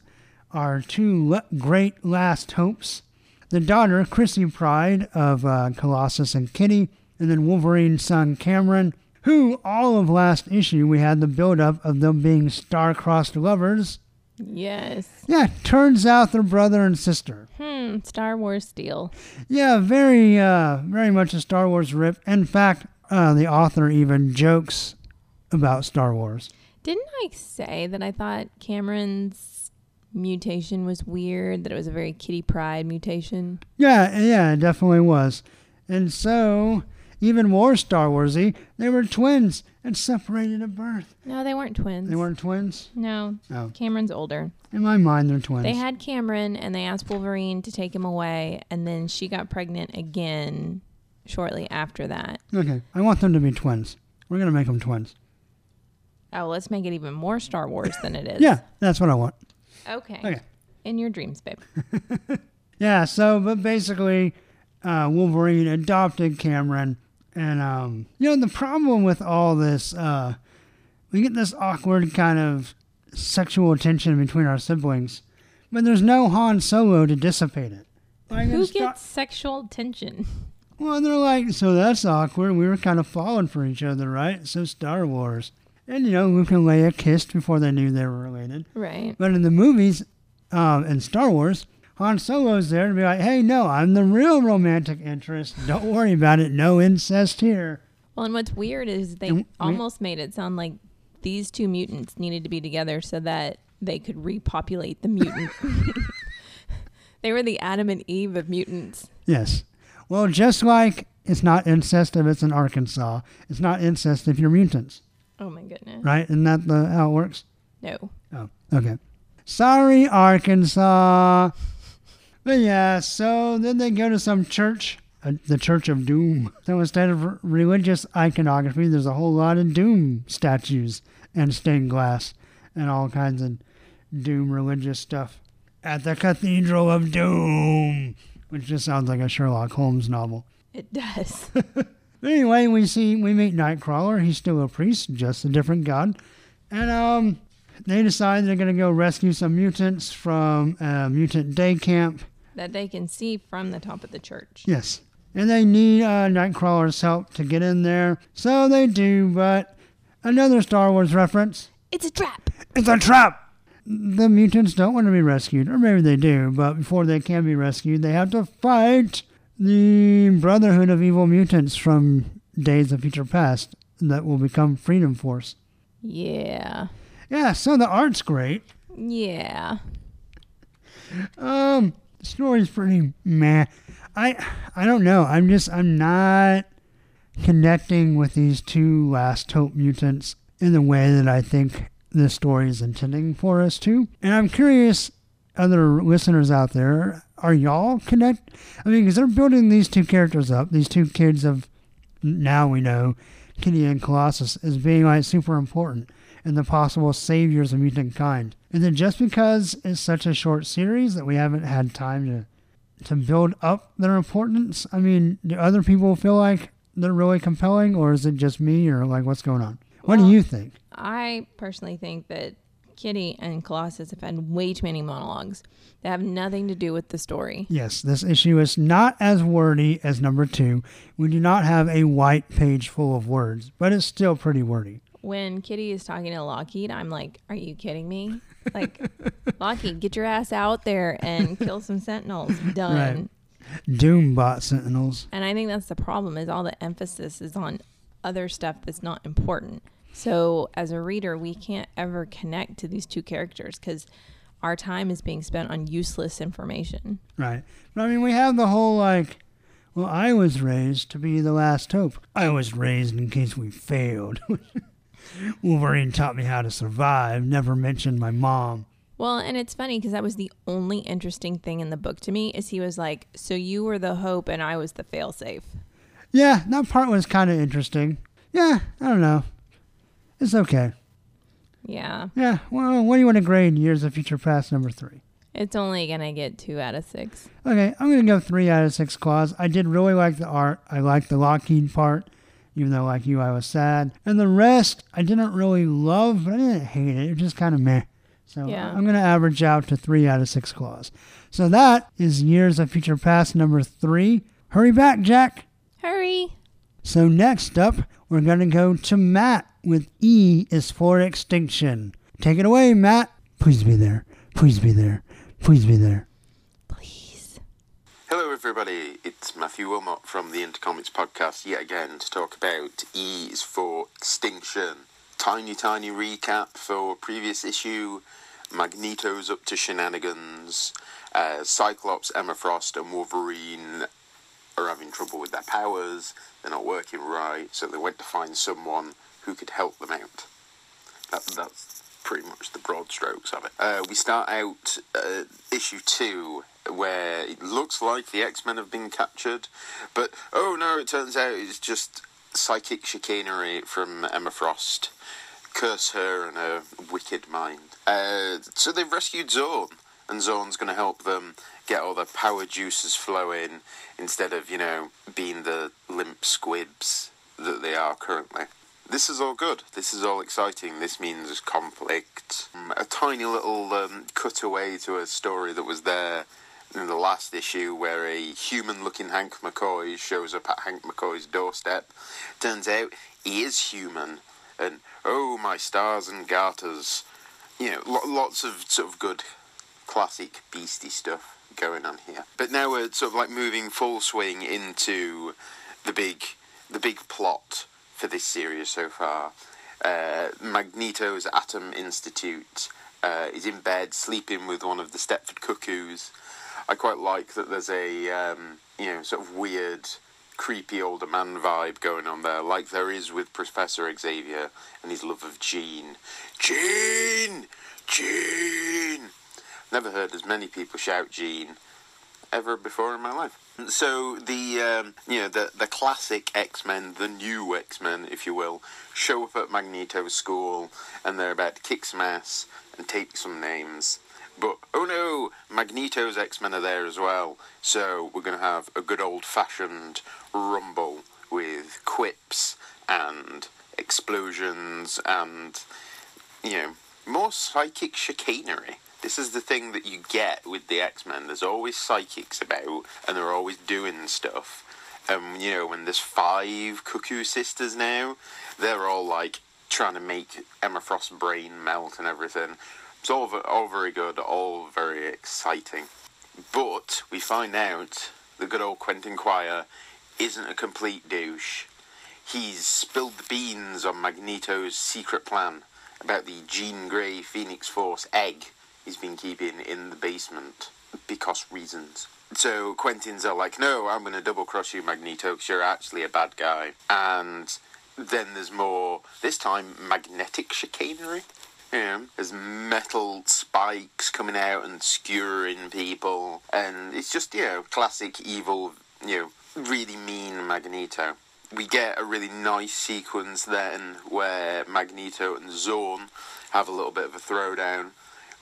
are two le- great last hopes. The daughter, Chrissy Pryde of uh, Colossus and Kitty, and then Wolverine's son, Cameron, who all of last issue we had the build-up of them being star-crossed lovers. Yes. Yeah, turns out they're brother and sister. Hmm. Star Wars deal. Yeah, very, uh, very much a Star Wars rip. In fact, uh, the author even jokes about Star Wars. Didn't I say that I thought Cameron's mutation was weird? That it was a very Kitty Pryde mutation? Yeah, yeah, it definitely was. And so, even more Star Warsy, they were twins and separated at birth. No, they weren't twins. They weren't twins. No, Oh, Cameron's older. in my mind, they're twins. They had Cameron and they asked Wolverine to take him away, and then she got pregnant again shortly after that. okay, I want them to be twins. We're gonna make them twins. Oh, let's make it even more Star Wars than it is. Yeah, that's what I want. Okay. Okay. In your dreams, babe. Yeah, so but basically, uh, Wolverine adopted Cameron, and um, you know the problem with all this, uh, we get this awkward kind of sexual tension between our siblings, but there's no Han Solo to dissipate it. Like Who gets sexual tension? well, they're like, so that's awkward. We were kind of falling for each other, right? So Star Wars, and you know, Luke and Leia kissed before they knew they were related. Right. But in the movies, um, in Star Wars, Han Solo's there to be like, hey, no, I'm the real romantic interest. Don't worry about it. No incest here. Well, and what's weird is they And we- almost made it sound like these two mutants needed to be together so that they could repopulate the mutant. they were the Adam and Eve of mutants. Yes. Well, just like it's not incest if it's in Arkansas, it's not incest if you're mutants, Oh my goodness. right? Isn't that the, how it works? No. Oh, okay. Sorry, Arkansas. But yeah, so then they go to some church, uh, the Church of Doom. So instead of religious iconography, there's a whole lot of Doom statues and stained glass and all kinds of Doom religious stuff at the Cathedral of Doom, which just sounds like a Sherlock Holmes novel. It does. Anyway, we see we meet Nightcrawler. He's still a priest, just a different god. And um, they decide they're gonna go rescue some mutants from a mutant day camp. that they can see from the top of the church. Yes, and they need uh, Nightcrawler's help to get in there. So they do, but another Star Wars reference. It's a trap. It's a trap. The mutants don't want to be rescued, or maybe they do, but before they can be rescued, they have to fight the Brotherhood of Evil Mutants from Days of Future Past that will become Freedom Force. Yeah. Yeah, so the art's great. Yeah. Um, the story's pretty meh. I I don't know. I'm just I'm not connecting with these two last hope mutants in the way that I think the story is intending for us to. And I'm curious, other listeners out there, are y'all connect? I mean, because they're building these two characters up, these two kids of now we know Kitty and Colossus as being like super important. and the possible saviors of mutant kind. Is it just because it's such a short series that we haven't had time to to build up their importance? I mean, do other people feel like they're really compelling, or is it just me, or like what's going on? What Well- do you think? I personally think that Kitty and Colossus have had way too many monologues that have nothing to do with the story. Yes, this issue is not as wordy as number two. We do not have a white page full of words, but it's still pretty wordy. When Kitty is talking to Lockheed, I'm like, "Are you kidding me? Like, Lockheed, get your ass out there and kill some Sentinels." Done. Doombot Sentinels. And I think that's the problem is all the emphasis is on other stuff that's not important. So as a reader, we can't ever connect to these two characters because our time is being spent on useless information. Right. But I mean, we have the whole like, well, I was raised to be the last hope. I was raised in case we failed. Wolverine taught me how to survive, never mentioned my mom. Well, and it's funny because that was the only interesting thing in the book to me is he was like, "So you were the hope and I was the failsafe." Yeah, that part was kind of interesting. Yeah, I don't know. It's okay. Yeah, Yeah, well, what do you want to grade Years of Future Past number three? it's only gonna get two out of six. Okay, I'm going to go three out of six claws. I did really like the art. I liked the Lockheed part, even though, like you, I was sad. And the rest, I didn't really love, but I didn't hate it. It was just kind of meh. So Yeah. I'm going to average out to three out of six claws. So that is Years of Future Past number three. Hurry back, Jack. Hurry! So next up, we're going to go to Matt with E is for Extinction. Take it away, Matt. Please be there. Please be there. Please be there. Please. Hello, everybody. It's Matthew Wilmot from the Intercomics podcast yet again to talk about E is for Extinction. Tiny, tiny recap for previous issue. Magneto's up to shenanigans. Uh, Cyclops, Emma Frost, and Wolverine are having trouble with their powers. They're not working right, so they went to find someone who could help them out. That, that's pretty much the broad strokes of it. Uh, we start out uh, issue two, where it looks like the X Men have been captured, but oh no, it turns out it's just psychic chicanery from Emma Frost. Curse her and her wicked mind. Uh, so they've rescued Xorn, and Xorn's going to help them get all the power juices flowing instead of, you know, being the limp squibs that they are currently. This is all good. This is all exciting. This means conflict. Um, a tiny little um, cutaway to a story that was there in the last issue where a human looking Hank McCoy shows up at Hank McCoy's doorstep. Turns out he is human. And oh, my stars and garters. You know, lo- lots of sort of good classic beastie stuff going on here. But now we're sort of like moving full swing into the big, the big plot for this series so far. Uh, Magneto's Atom Institute uh, is in bed sleeping with one of the Stepford Cuckoos. I quite like that there's a um, you know sort of weird, creepy older man vibe going on there, like there is with Professor Xavier and his love of Jean. Jean, Jean. Never heard as many people shout Jean ever before in my life. So the um, you know the the classic X Men, the new X Men, if you will, show up at Magneto's school, and they're about to kick some ass and take some names. But oh no, Magneto's X Men are there as well. So we're gonna have a good old fashioned rumble with quips and explosions and you know more psychic chicanery. This is the thing that you get with the X Men. There's always psychics about, and they're always doing stuff. Um, you know, when there's five Cuckoo sisters now, they're all like trying to make Emma Frost's brain melt and everything. It's all all very good, all very exciting. But we find out the good old Quentin Quire isn't a complete douche. He's spilled the beans on Magneto's secret plan about the Jean Grey Phoenix Force egg he's been keeping in the basement because reasons. So Quentin's are like, no, I'm going to double cross you, Magneto, because you're actually a bad guy. And then there's more, this time, magnetic chicanery. There's metal spikes coming out and skewering people. And it's just, you know, classic evil, you know, really mean Magneto. we get a really nice sequence then where Magneto and Xorn have a little bit of a throwdown,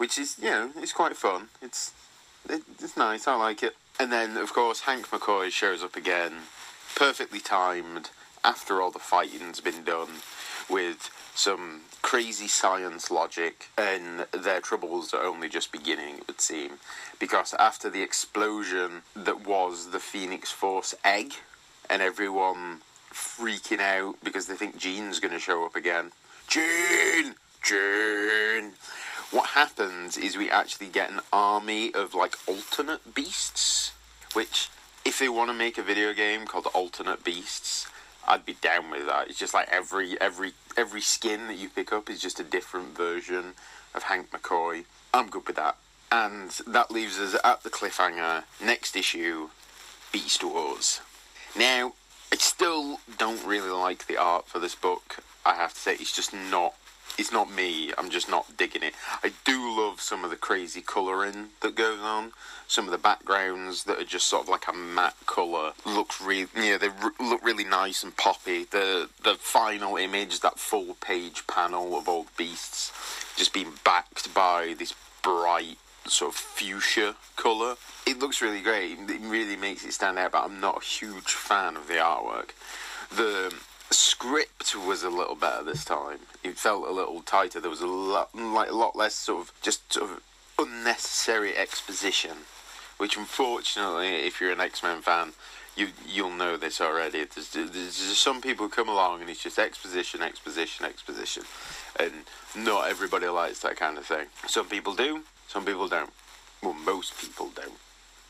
which is you know it's quite fun. It's it, it's nice. I like it. And then of course Hank McCoy shows up again, perfectly timed after all the fighting's been done, with some crazy science logic, and their troubles are only just beginning, it would seem, because after the explosion that was the Phoenix Force egg, and everyone freaking out because they think Jean's going to show up again. Jean! Jean! What happens is we actually get an army of like alternate beasts, which, if they want to make a video game called Alternate Beasts, I'd be down with that. It's just like every every every skin that you pick up is just a different version of Hank McCoy. I'm good with that. And that leaves us at the cliffhanger. Next issue, Beast Wars. Now, I still don't really like the art for this book. I have to say, it's just not. It's not me. I'm just not digging it. I do love some of the crazy colouring that goes on. Some of the backgrounds that are just sort of like a matte colour looks really. Yeah, they r- look really nice and poppy. The the final image, that full page panel of the beasts, just being backed by this bright sort of fuchsia colour. It looks really great. It really makes it stand out, but I'm not a huge fan of the artwork. The script was a little better this time. It felt a little tighter. There was a lot, like a lot less sort of just sort of unnecessary exposition, which unfortunately, if you're an X-Men fan, you you'll know this already. There's, there's some people come along and it's just exposition, exposition, exposition, and not everybody likes that kind of thing. Some people do, some people don't. Well, most people don't.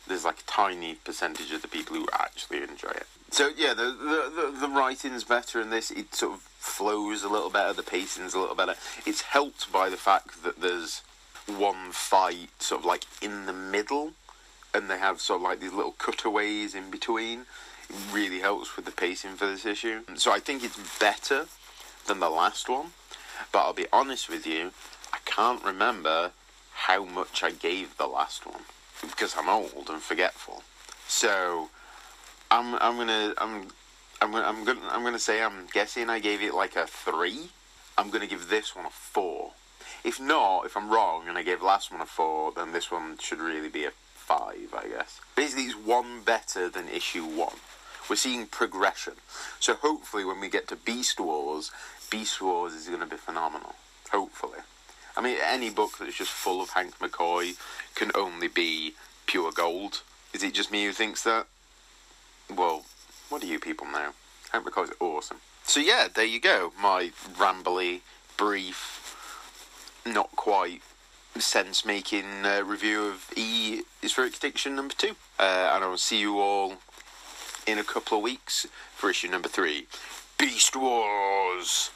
There's like a tiny percentage of the people who actually enjoy it. So yeah, the the, the, the writing's better in this. It sort of flows a little better. The pacing's a little better. It's helped by the fact that there's one fight sort of like in the middle, and they have sort of like these little cutaways in between. It really helps with the pacing for this issue. So I think it's better than the last one. But I'll be honest with you, I can't remember how much I gave the last one because I'm old and forgetful. So I'm I'm gonna I'm I'm gonna I'm gonna I'm gonna say I'm guessing I gave it like a three. I'm gonna give this one a four. If not, if I'm wrong and I gave last one a four, then this one should really be a five, I guess. Basically, it's one better than issue one. We're seeing progression. So hopefully, when we get to Beast Wars, Beast Wars is going to be phenomenal. Hopefully. I mean, any book that's just full of Hank McCoy can only be pure gold. Is it just me who thinks that? Well, what do you people know? Hank McCoy's awesome. So yeah, there you go. My rambly, brief, not quite sense-making uh, review of E is for Extinction number two. Uh, and I will see you all in a couple of weeks for issue number three, Beast Wars.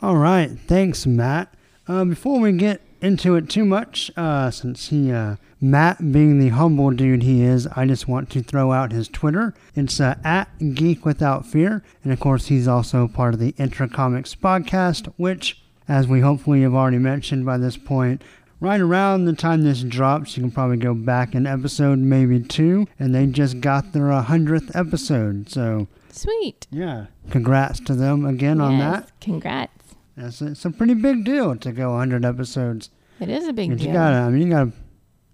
All right, thanks, Matt. Uh, before we get into it too much, uh, since he, uh, Matt being the humble dude he is, I just want to throw out his Twitter. It's uh, at Geek Without Fear, and of course, he's also part of the Intra Comics podcast, which, as we hopefully have already mentioned by this point, right around the time this drops, you can probably go back an episode, maybe two, and they just got their uh, 100th episode. So, Sweet. yeah, congrats to them again on that. Congrats. That's it's a pretty big deal to go 100 episodes. It is a big deal. you gotta, I mean, you gotta,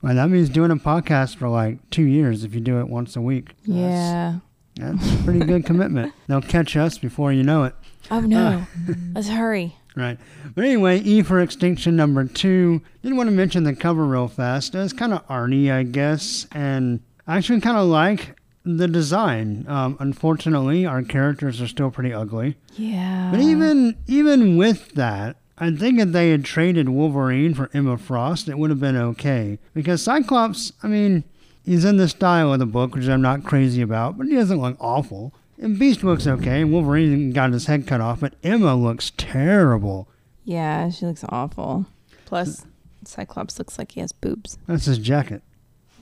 well, that means doing a podcast for like two years if you do it once a week. yeah. That's, pretty good commitment. They'll catch us before you know it. Oh no. Uh, Let's hurry. Right. But anyway, E for Extinction number two. Didn't want to mention the cover real fast. It's kind of arty, I guess, and I actually kind of like the design. Um, unfortunately, our characters are still pretty ugly. Yeah. But even even with that, I think if they had traded Wolverine for Emma Frost, it would have been okay. Because Cyclops, I mean, he's in the style of the book, which I'm not crazy about, but he doesn't look awful. And Beast looks okay. And Wolverine got his head cut off, but Emma looks terrible. Yeah, she looks awful. Plus, Cyclops looks like he has boobs. That's his jacket.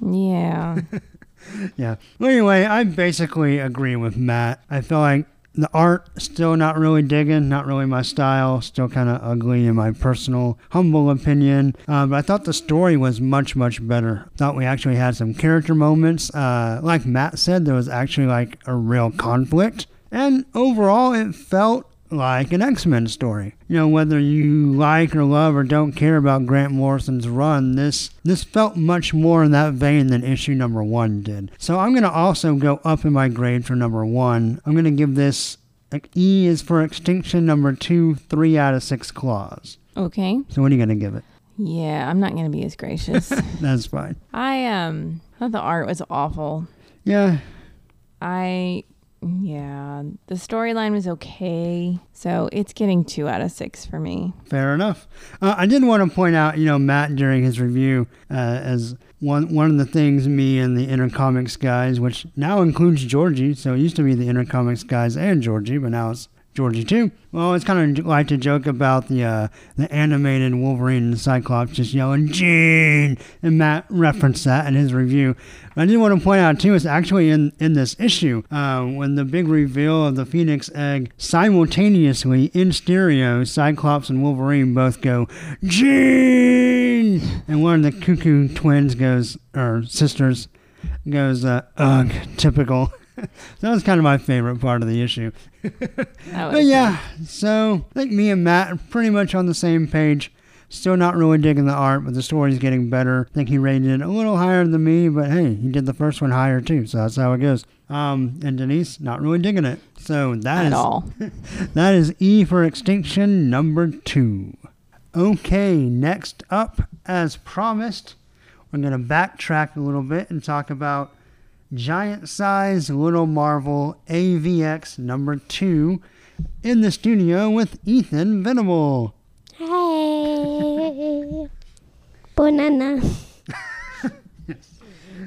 Yeah. Yeah. Well, anyway, I basically agree with Matt. I feel like the art still not really digging, not really my style, still kind of ugly in my personal humble opinion. Uh, but I thought the story was much much better. Thought we actually had some character moments. Uh, like Matt said, there was actually like a real conflict. And overall, it felt like an X Men story. You know, whether you like or love or don't care about Grant Morrison's run, this this felt much more in that vein than issue number one did. So I'm gonna also go up in my grade for number one. I'm gonna give this like, E is for Extinction number two, three out of six claws. Okay. So what are you gonna give it? Yeah, I'm not gonna be as gracious. That's fine. I um thought the art was awful. Yeah, I yeah, the storyline was okay. So it's getting two out of six for me. Fair enough. Uh, I did want to point out, you know, Matt during his review, uh, as one one of the things me and the Inner Comics guys, which now includes Georgie, so it used to be the Inner Comics guys and Georgie, but now it's Georgie too. Well, it's kind of like to joke about the uh, the animated Wolverine and Cyclops just yelling Jean, and Matt referenced that in his review. I did want to point out too, it's actually in in this issue uh, when the big reveal of the Phoenix Egg simultaneously in stereo, Cyclops and Wolverine both go Jean, and one of the Cuckoo twins goes or sisters goes uh, ugh, typical. that was kind of my favorite part of the issue. But was yeah, so I think me and Matt are pretty much on the same page. Still not really digging the art, but the story's getting better. I think he rated it a little higher than me, but hey, he did the first one higher too, so that's how it goes. Um, and Denise, not really digging it. So that at is all. that is E for Extinction number two. Okay, next up, as promised, we're going to backtrack a little bit and talk about Giant Size Little Marvel AVX number two in the studio with Ethan Venable. Hey, banana.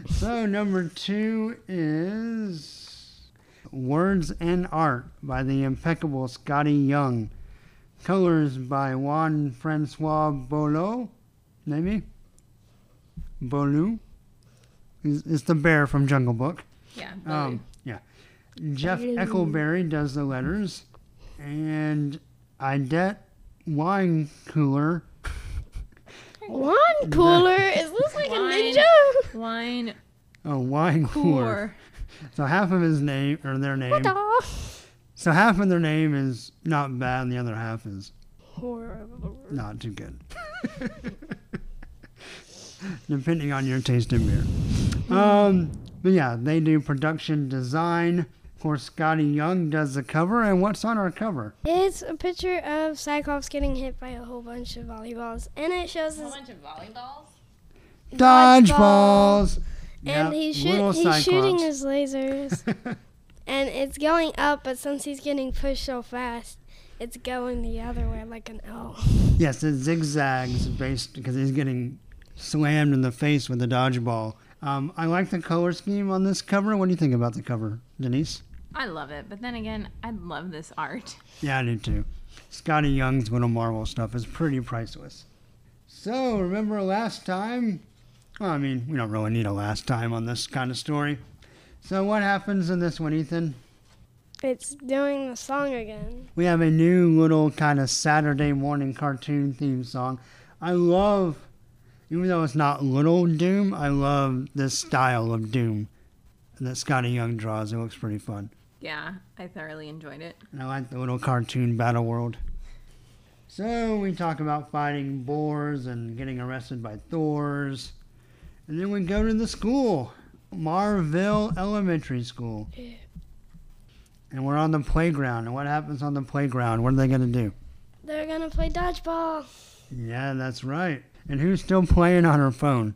So, number two is Words and Art by the impeccable Skottie Young. Colors by Juan Francois Bolo. Maybe? Bolu? Is is the bear from Jungle Book. Yeah. Um, yeah. Jeff Eckleberry does the letters. And Idette Wine Cooler. Wine cooler. It looks like a Wine. ninja. Wine Oh, Wine Cooler. core. So half of his name, or their name. What? So half of their name is not bad, and the other half is Horrible. not too good. Depending on your taste in beer. Um, but yeah, they do production design. Of course, Skottie Young does the cover. And what's on our cover? It's a picture of Cyclops getting hit by a whole bunch of volleyballs, and it shows his bunch of volleyballs. Dodgeballs. and Yep, he's, shoot, he's shooting his lasers, and it's going up. But since he's getting pushed so fast, it's going the other way like an L. Yes, it zigzags based because he's getting slammed in the face with a dodgeball. Um, I like the color scheme on this cover. What do you think about the cover, Denise? I love it, but then again, I love this art. Yeah, I do too. Skottie Young's Little Marvel stuff is pretty priceless. So, remember last time? Well, I mean, we don't really need a last time on this kind of story. So, what happens in this one, Ethan? It's doing the song again. We have a new little kind of Saturday morning cartoon theme song. I love, even though it's not little Doom, I love this style of Doom that Skottie Young draws. It looks pretty fun. Yeah, I thoroughly enjoyed it. And I like the little cartoon battle world. So we talk about fighting boars and getting arrested by Thors. And then we go to the school, Marville Elementary School. And we're on the playground. And what happens on the playground? What are they going to do? They're gonna play dodgeball. Yeah, that's right. And who's still playing on her phone?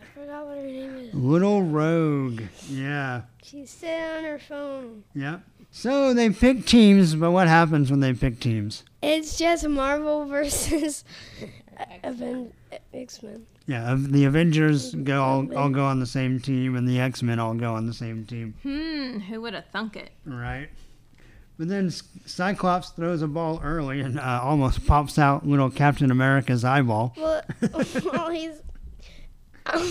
I forgot what her name is. Little Rogue. Yeah. She's sitting on her phone. Yep. So they pick teams, but what happens when they pick teams? It's just Marvel versus Aven- X Men. Yeah, the Avengers go all, all go on the same team, and the X Men all go on the same team, Hmm, who would have thunk it? right? But then Cyclops throws a ball early and uh, almost pops out little Captain America's eyeball. Well, well he's um,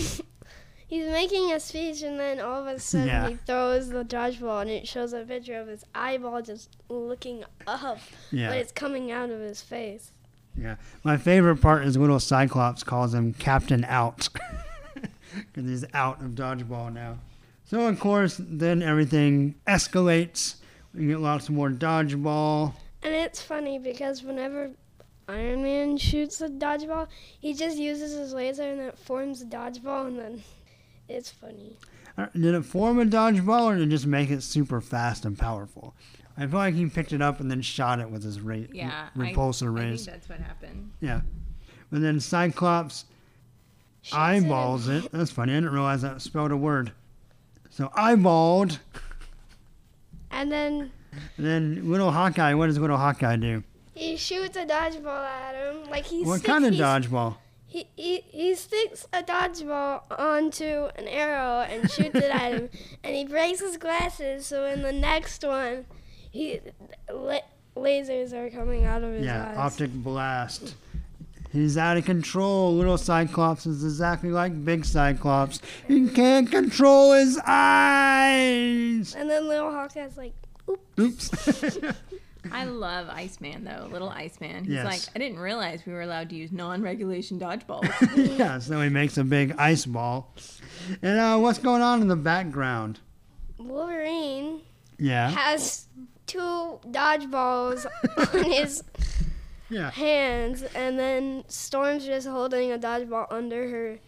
he's making a speech, and then all of a sudden Yeah. he throws the dodgeball, and it shows a picture of his eyeball just looking up, Yeah, but it's coming out of his face. yeah. My favorite part is little Cyclops calls him Captain Out because he's out of dodgeball now. So of course, then everything escalates. We get lots more dodgeball. And it's funny because whenever Iron Man shoots a dodgeball, he just uses his laser and it forms a dodgeball, and then it's funny. Uh, Did it form a dodgeball or did it just make it super fast and powerful? I feel like he picked it up and then shot it with his ra- Yeah, repulsor I, I think that's what happened. Yeah. And then Cyclops Shoots it eyeballs it. That's funny. I didn't realize that spelled a word. So eyeballed. And then And then little Hawkeye. What does little Hawkeye do? he shoots a dodgeball at him. Like he what sticks, kind of dodgeball? He, he, he sticks a dodgeball onto an arrow and shoots it at him, and he breaks his glasses. So in the next one, he la- lasers are coming out of his Yeah, eyes. optic blast. He's out of control. Little Cyclops is exactly like Big Cyclops. He can't control his eyes. And then little Hawkeye's like, Oops. I love Iceman though, little Iceman. He's Yes. like, I didn't realize we were allowed to use non-regulation dodgeballs. yeah, so he makes a big ice ball. And uh, what's going on in the background? Wolverine Yeah. has two dodgeballs on his Yeah. hands, and then Storm's just holding a dodgeball under her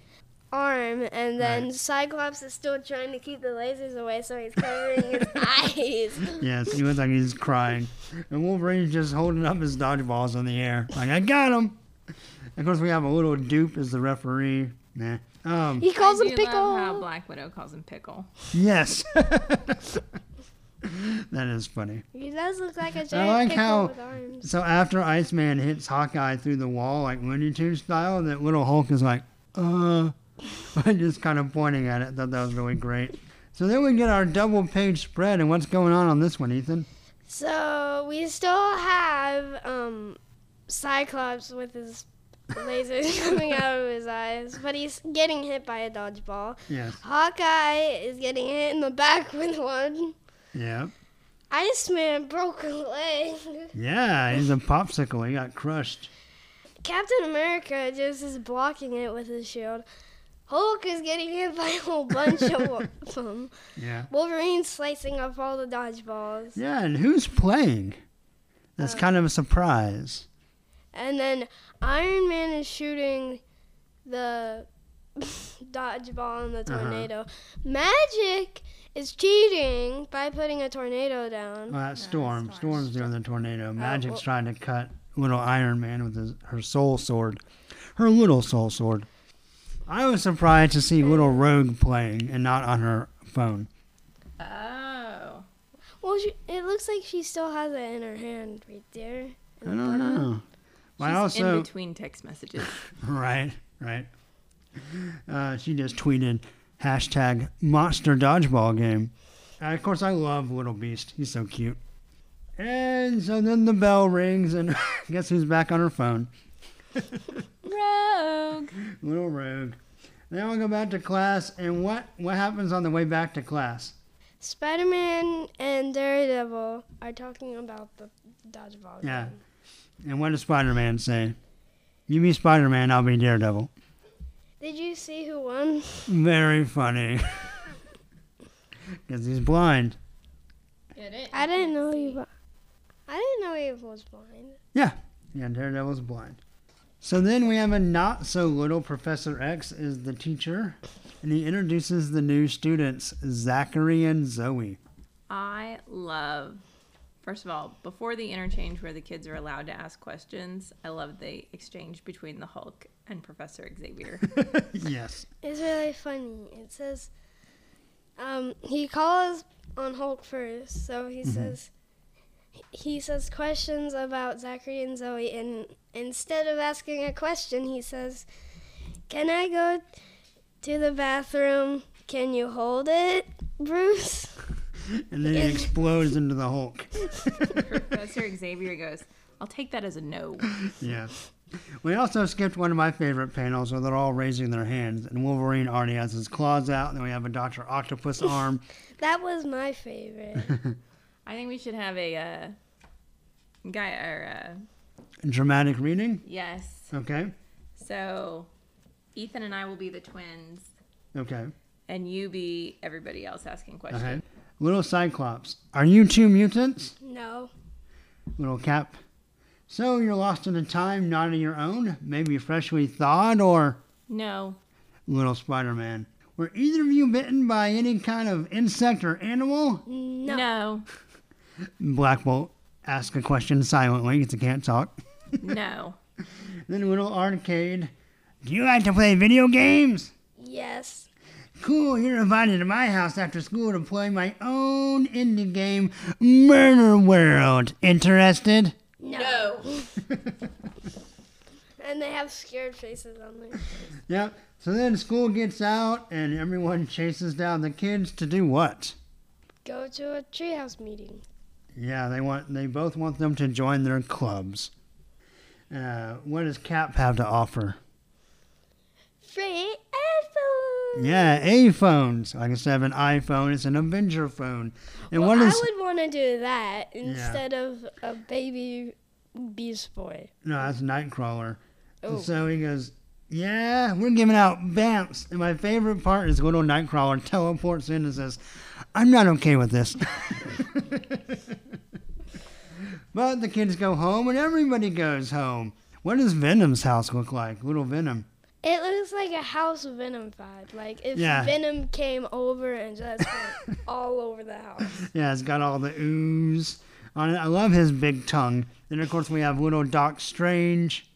arm, and then Right. Cyclops is still trying to keep the lasers away, so he's covering his eyes. Yes, he looks like he's crying. And Wolverine's just holding up his dodgeballs in the air. Like, I got him. Of course, we have a little dupe as the referee. Nah. Um, He calls I him do love how Pickle. Black Widow calls him Pickle. yes. that is funny. He does look like a giant I like how- with arms. So after Iceman hits Hawkeye through the wall, like Looney Tunes style, that little Hulk is like, uh, just kind of pointing at it. Thought that was really great. So then we get our double page spread, and what's going on on this one, Ethan? So we still have um, Cyclops with his lasers coming out of his eyes, but he's getting hit by a dodgeball. Yes. Hawkeye is getting hit in the back with one. Yeah. Iceman broke a leg. Yeah, he's a popsicle. He got crushed. Captain America just is blocking it with his shield. Hulk is getting hit by a whole bunch of them. Yeah. Wolverine's slicing up all the dodgeballs. Yeah, and who's playing? That's Uh, kind of a surprise. And then Iron Man is shooting the dodgeball in the Uh-huh. tornado. Magik is cheating by putting a tornado down. Well, that's Storm. Storm's doing the tornado. Magik's well- trying to cut little Iron Man with his, her soul sword. Her little soul sword. I was surprised to see little Rogue playing and not on her phone. Oh. Well, she, it looks like she still has it in her hand right there. in I don't button. know. Well, I She's in between text messages. right, right. Uh, she just tweeted hashtag Monster Dodgeball Game. And of course, I love Little Beast. He's so cute. And so then the bell rings, and guess who's back on her phone? Rogue. Little Rogue. Then we go back to class, and what what happens on the way back to class? Spider Man and Daredevil are talking about the dodgeball. Yeah. game. And what does Spider Man say? You be Spider Man, I'll be Daredevil. Did you see who won? Very funny. Because he's blind. I didn't know he. wa- I didn't know he was blind. Yeah, Yeah, Daredevil's blind. So then we have a not so little Professor X is the teacher, and he introduces the new students, Zachary and Zoe. I love, first of all, before the interchange where the kids are allowed to ask questions, I love the exchange between the Hulk and Professor Xavier. yes. It's really funny. It says, um, he calls on Hulk first, so he says, he says questions about Zachary and Zoe, and instead of asking a question, he says, "Can I go to the bathroom? Can you hold it, Bruce?" And then he explodes into the Hulk. Professor Xavier goes, I'll take that as a no. Yeah. We also skipped one of my favorite panels where they're all raising their hands, and Wolverine already has his claws out, and then we have a Doctor Octopus arm. That was my favorite. I think we should have a uh, guy or uh, Dramatic reading. yes. Okay. So Ethan and I will be the twins, Okay. and you be everybody else asking questions. Okay. Little Cyclops, are you two mutants? No. Little Cap. So you're lost in a time not of your own, maybe freshly thawed, or No. Little Spider Man. Were either of you bitten by any kind of insect or animal? No. No. Black Bolt asks a question silently because he can't talk. No. Then Little Arcade. Do you like to play video games? Yes. Cool, you're invited to my house after school to play my own indie game, Murder World. Interested? No. and they have scared faces on there. Yep. So then school gets out and everyone chases down the kids to do what? Go to a treehouse meeting. Yeah, they want they both want them to join their clubs. Uh, what does Cap have to offer? Free iPhone. Yeah, A phones. Like instead of an iPhone, it's an Avenger phone. And Well, what is I would want to do that instead of a baby Beast Boy. no? That's Nightcrawler. Oh. And so he goes, "Yeah, we're giving out Vamps." And my favorite part is little Nightcrawler teleports in and says, "I'm not okay with this." but the kids go home, and everybody goes home. What does Venom's house look like? Little Venom. It looks like a House of Venom vibe. Like if Yeah. Venom came over and just went all over the house. Yeah, it's got all the ooze on it. I love his big tongue. Then of course we have little Doc Strange.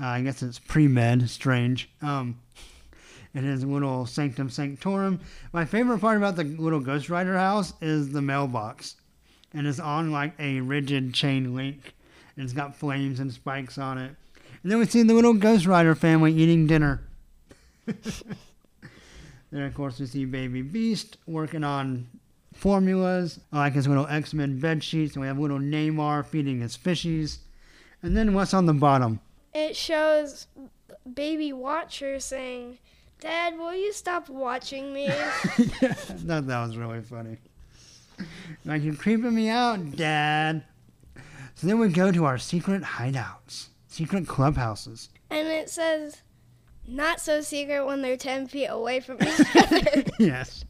Uh, I guess it's pre-med Strange. Um, and his little Sanctum Sanctorum. My favorite part about the little Ghost Rider house is the mailbox, and it's on like a rigid chain link, and it's got flames and spikes on it. And then we see the little Ghost Rider family eating dinner. then of course we see Baby Beast working on formulas, like his little X Men bed sheets, and we have little Namor feeding his fishies. And then what's on the bottom? It shows baby Watcher saying, "Dad, will you stop watching me?" I thought that was really funny. Like you're creeping me out, Dad. So then we go to our secret hideouts, secret clubhouses. and it says, "Not so secret when they're ten feet away from each other." yes.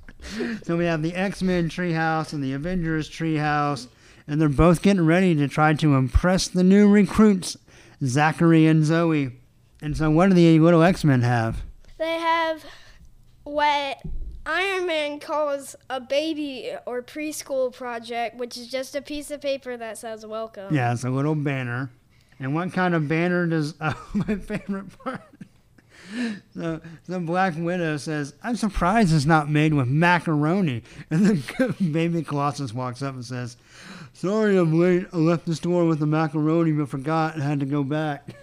So we have the X Men treehouse and the Avengers treehouse, and they're both getting ready to try to impress the new recruits, Zachary and Zoe. And so, what do the little X Men have? they have what Iron Man calls a baby or preschool project, which is just a piece of paper that says "Welcome." Yeah, it's a little banner. And what kind of banner does uh, my favorite part? So the Black Widow says, "I'm surprised it's not made with macaroni." And then Baby Colossus walks up and says, "Sorry, I'm late. I left the store with the macaroni, but forgot and had to go back."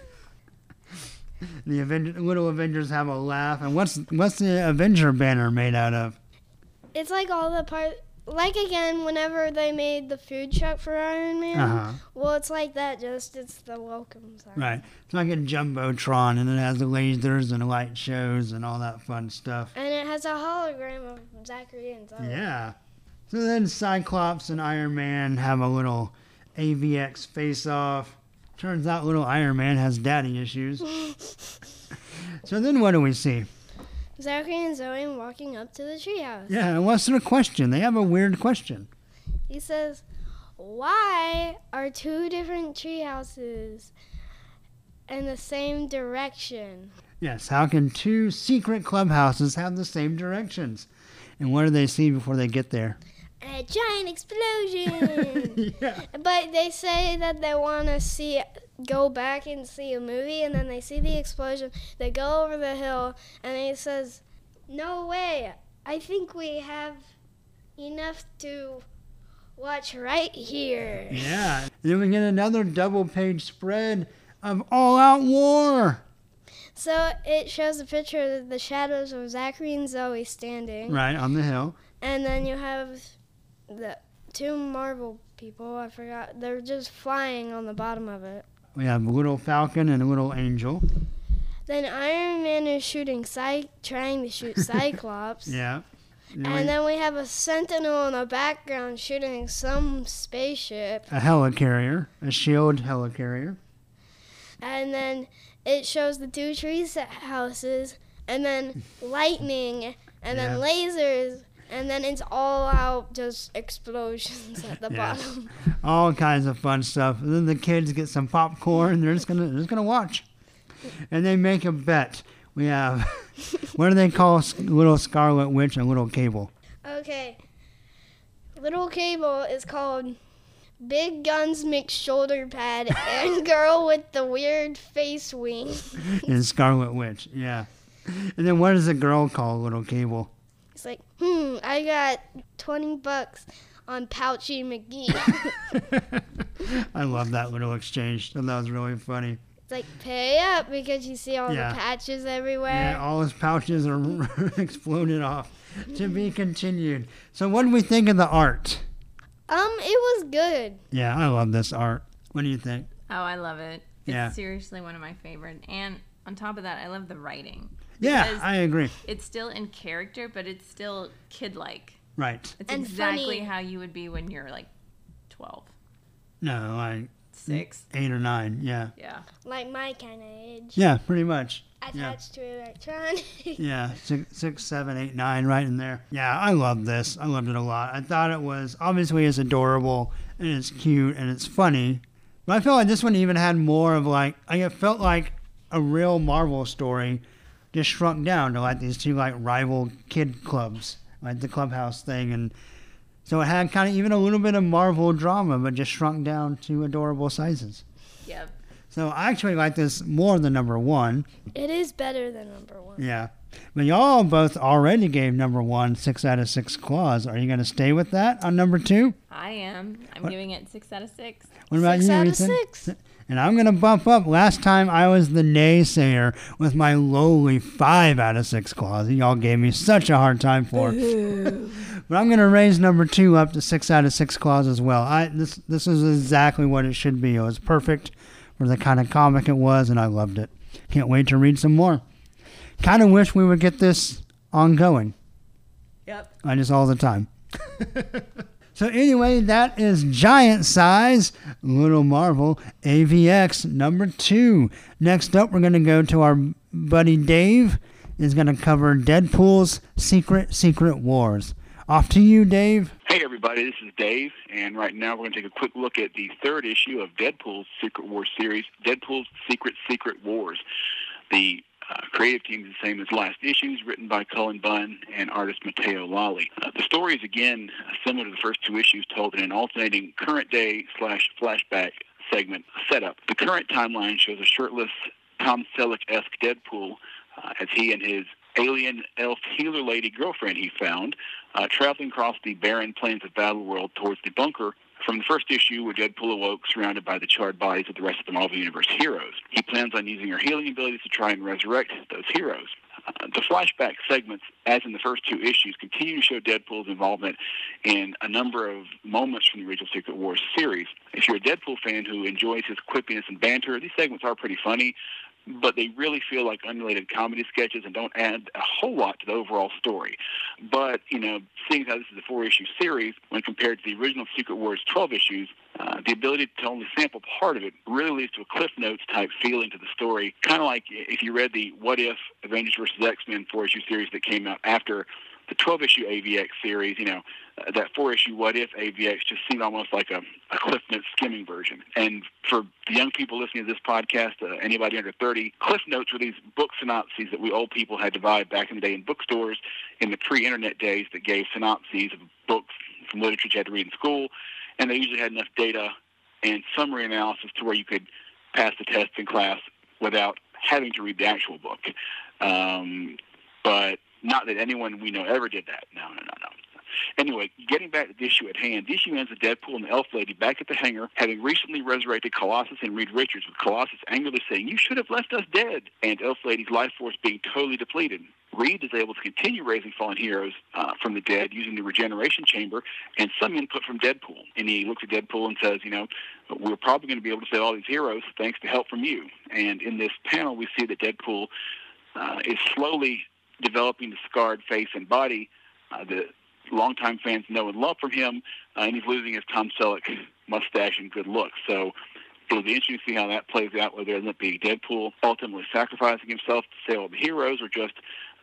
The Avenger, little Avengers have a laugh. And what's what's the Avenger banner made out of? It's like all the part. Like again, whenever they made the food truck for Iron Man, Uh huh. well, it's like that. Just it's the welcome sign. Right. It's like a jumbotron, and it has the lasers and light shows and all that fun stuff. And it has a hologram of Zachary and Zoe. Yeah. So then Cyclops and Iron Man have a little AVX face off. Turns out little Iron Man has daddy issues. so then what do we see? Zachary and Zoe walking up to the treehouse. Yeah, and what's their question? They have a weird question. He says, "Why are two different treehouses in the same direction?" Yes, how can two secret clubhouses have the same directions? And what do they see before they get there? A giant explosion. yeah. But they say that they want to see, go back and see a movie, and then they see the explosion. They go over the hill, and he says, "No way! I think we have enough to watch right here." Yeah. And then we get another double page spread of all out war. So it shows a picture of the shadows of Zachary and Zoe standing, Right, on the hill. and then you have the two Marvel people. I forgot. They're just flying on the bottom of it. We have a little falcon and a little angel. Then Iron Man is shooting Cy- trying to shoot Cyclops. Yeah. We- And then we have a Sentinel in the background shooting some spaceship. a helicarrier, a shield helicarrier. And then it shows the two tree houses, and then lightning, and then lasers, and then it's all out just explosions at the bottom. all kinds of fun stuff. And then the kids get some popcorn. They're just gonna they're just gonna watch, and they make a bet. We have what do they call little Scarlet Witch and little Cable? Okay. Little Cable is called Big Guns Mix Shoulder Pad and Girl with the Weird Face Wing. And Scarlet Witch, yeah. And then what does the girl call little Cable? It's like, hmm, I got 20 bucks on Pouchy McGee. I love that little exchange. And that was really funny. it's like, pay up because you see all Yeah. the patches everywhere. Yeah, all his pouches are exploded off. To be continued. So what do we think of the art? Um, it was good. Yeah, I love this art. What do you think? Oh, I love it. It's Yeah. seriously one of my favorite. And on top of that, I love the writing. Yeah, I agree. It's still in character, but it's still kid-like. Right. It's And exactly funny. how you would be when you're like 12, No, like 6. eight or nine. Yeah. Yeah. Like my kind of age. Yeah, pretty much. Yeah. Attached to electronic. Yeah, six, six, seven, eight, nine, right in there. Yeah, I love this. I loved it a lot. I thought it was obviously it's adorable and it's cute and it's funny, but I felt like this one even had more of like I it felt like a real Marvel story, just shrunk down to like these two like rival kid clubs, like the clubhouse thing, and so it had kind of even a little bit of Marvel drama, but just shrunk down to adorable sizes. Yep. So I actually like this more than number one. it is better than number one. Yeah. But y'all both already gave number one six out of six claws. Are you going to stay with that on number two? I am. I'm What- giving it 6 out of 6. What about Six you, out of Ethan? six. And I'm going to bump up. Last time I was the naysayer with my lowly five out of six claws. that Y'all gave me such a hard time for. but I'm going to raise number two up to six out of six claws as well. I this this is exactly what it should be. It was perfect for the kind of comic it was, and I loved it. Can't wait to read some more. Kind of wish we would get this ongoing. Yep. I just all the time. so anyway, that is giant size Little Marvel AVX number two. Next up, we're going to go to our buddy Dave. Is going to cover Deadpool's Secret Secret Wars. Off to you, Dave. Hey everybody, this is Dave, and right now we're going to take a quick look at the third issue of Deadpool's Secret Wars series, Deadpool's Secret Secret Wars. The uh, creative team is the same as last issues, written by Cullen Bunn and artist Matteo Lolli. Uh, the story is again similar to the first two issues, told in an alternating current day slash flashback segment setup. The current timeline shows a shirtless Tom Selleck-esque Deadpool uh, as he and his alien elf healer lady girlfriend he found uh, traveling across the barren plains of Battleworld towards the bunker from the first issue where Deadpool awoke surrounded by the charred bodies of the rest of the Marvel Universe heroes. He plans on using her healing abilities to try and resurrect those heroes. Uh, the flashback segments, as in the first two issues, continue to show Deadpool's involvement in a number of moments from the original Secret Wars series. If you're a Deadpool fan who enjoys his quippiness and banter, these segments are pretty funny, but they really feel like unrelated comedy sketches and don't add a whole lot to the overall story. But, you know, seeing how this is a four issue series, when compared to the original Secret Wars 12 issues, uh, the ability to only sample part of it really leads to a Cliff Notes type feeling to the story. Kind of like if you read the What If Avengers vs. X Men four issue series that came out after the 12 issue AVX series, you know, that four issue What If AVX just seemed almost like a, a Cliff Notes skimming version. And for the young people listening to this podcast, uh, anybody under 30, Cliff Notes were these book synopses that we old people had to buy back in the day in bookstores in the pre internet days that gave synopses of books from literature you had to read in school. And they usually had enough data and summary analysis to where you could pass the test in class without having to read the actual book. Um, but not that anyone we know ever did that. No, no, no, no. Anyway, getting back to the issue at hand, the issue ends with Deadpool and the Elf Lady back at the hangar, having recently resurrected Colossus and Reed Richards, with Colossus angrily saying, You should have left us dead, and Elf Lady's life force being totally depleted. Reed is able to continue raising fallen heroes uh, from the dead using the regeneration chamber and some input from Deadpool. And he looks at Deadpool and says, You know, we're probably going to be able to save all these heroes thanks to help from you. And in this panel, we see that Deadpool uh, is slowly developing the scarred face and body uh, longtime fans know and love from him, uh, and he's losing his Tom Selleck mustache and good looks. So It'll be interesting to see how that plays out, whether it ends up being Deadpool ultimately sacrificing himself to save all the heroes or just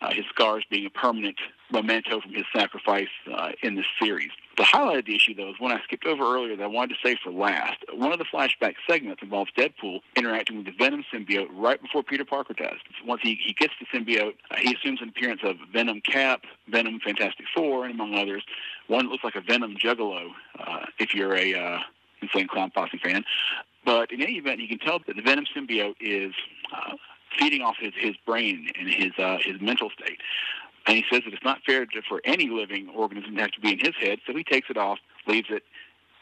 uh, his scars being a permanent memento from his sacrifice uh, in this series. The highlight of the issue, though, is one I skipped over earlier that I wanted to say for last. One of the flashback segments involves Deadpool interacting with the Venom symbiote right before Peter Parker does. Once he, he gets the symbiote, uh, he assumes an appearance of Venom Cap, Venom Fantastic Four, and among others. One that looks like a Venom Juggalo, uh, if you're a uh, Insane Clown Posse fan. But in any event, you can tell that the Venom symbiote is uh, feeding off his, his brain and his uh, his mental state. And he says that it's not fair to, for any living organism to have to be in his head, so he takes it off, leaves it,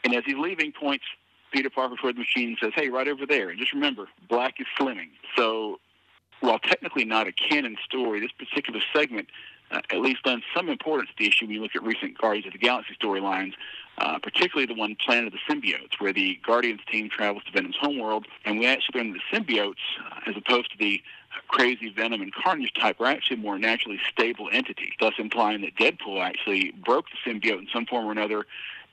and as he's leaving, points Peter Parker toward the machine and says, "Hey, right over there." And just remember, Black is slimming. So, while technically not a canon story, this particular segment uh, at least lends some importance to the issue when you look at recent Guardians of the Galaxy storylines, uh, particularly the one Planet of the Symbiotes, where the Guardians team travels to Venom's homeworld, and we actually learn the symbiotes, uh, as opposed to the crazy Venom and Carnage type, are actually more naturally stable entity, thus implying that Deadpool actually broke the symbiote in some form or another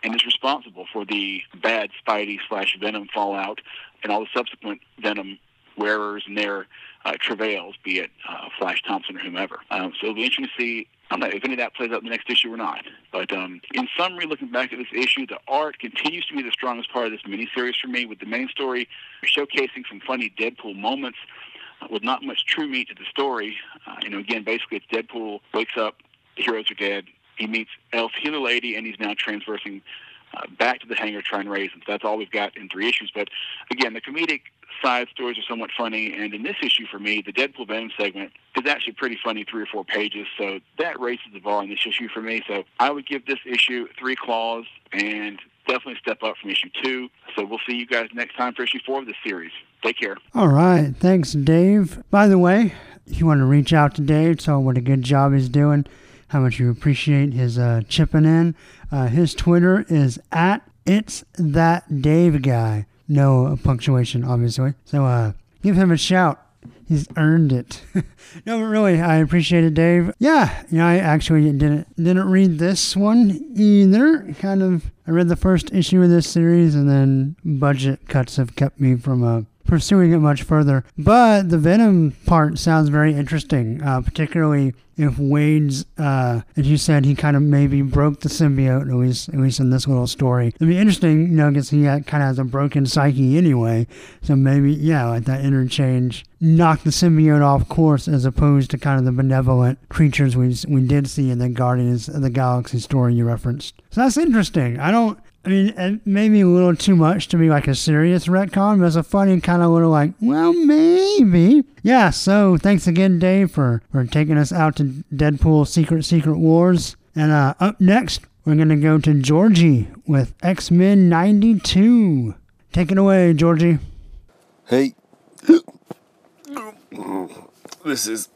and is responsible for the bad Spidey slash Venom fallout and all the subsequent Venom wearers and their uh, travails, be it uh, Flash Thompson or whomever. Um, so it'll be interesting to see I don't know if any of that plays out in the next issue or not. But um, in summary, looking back at this issue, the art continues to be the strongest part of this miniseries for me, with the main story showcasing some funny Deadpool moments with not much true meat to the story. Uh, you know, again, basically, it's Deadpool wakes up, the heroes are dead. He meets Elf Healer Lady, and he's now transversing uh, back to the hangar trying to raise them. That's all we've got in three issues. But again, the comedic side stories are somewhat funny, and in this issue for me, the Deadpool Venom segment is actually pretty funny, three or four pages. So that raises the bar in this issue for me. So I would give this issue three claws and definitely step up from issue two. So we'll see you guys next time for issue four of this series. Take care. All right. Thanks, Dave. By the way, if you want to reach out to Dave, tell him what a good job he's doing, how much you appreciate his uh, chipping in. Uh, his Twitter is at it's that Dave guy. No punctuation, obviously. So uh, give him a shout. He's earned it. no, but really, I appreciate it, Dave. Yeah, know, I actually didn't didn't read this one either. Kind of, I read the first issue of this series, and then budget cuts have kept me from uh, pursuing it much further. But the Venom part sounds very interesting, uh, particularly if Wade's, uh, as you said, he kind of maybe broke the symbiote, at least, at least in this little story. It'd be interesting, you know, because he kind of has a broken psyche anyway. So maybe, yeah, like that interchange knock the symbiote off course as opposed to kind of the benevolent creatures we we did see in the Guardians of the Galaxy story you referenced. So that's interesting. I don't I mean, it may be a little too much to be like a serious retcon, but it's a funny kind of little like, well, maybe. Yeah, so thanks again, Dave, for, for taking us out to Deadpool Secret Secret Wars. And uh, up next, we're going to go to Georgie with X Men 92. Take it away, Georgie. Hey. This is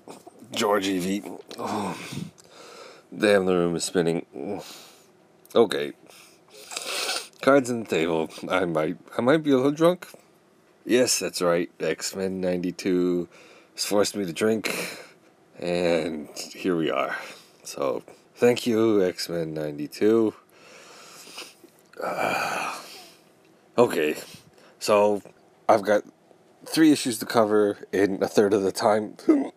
Georgie V. Oh, damn, the room is spinning. Okay, Cards on the table. I might I might be a little drunk. Yes, that's right. X Men ninety two has forced me to drink and here we are. So thank you, X Men ninety two. Uh, okay. So I've got three issues to cover in a third of the time.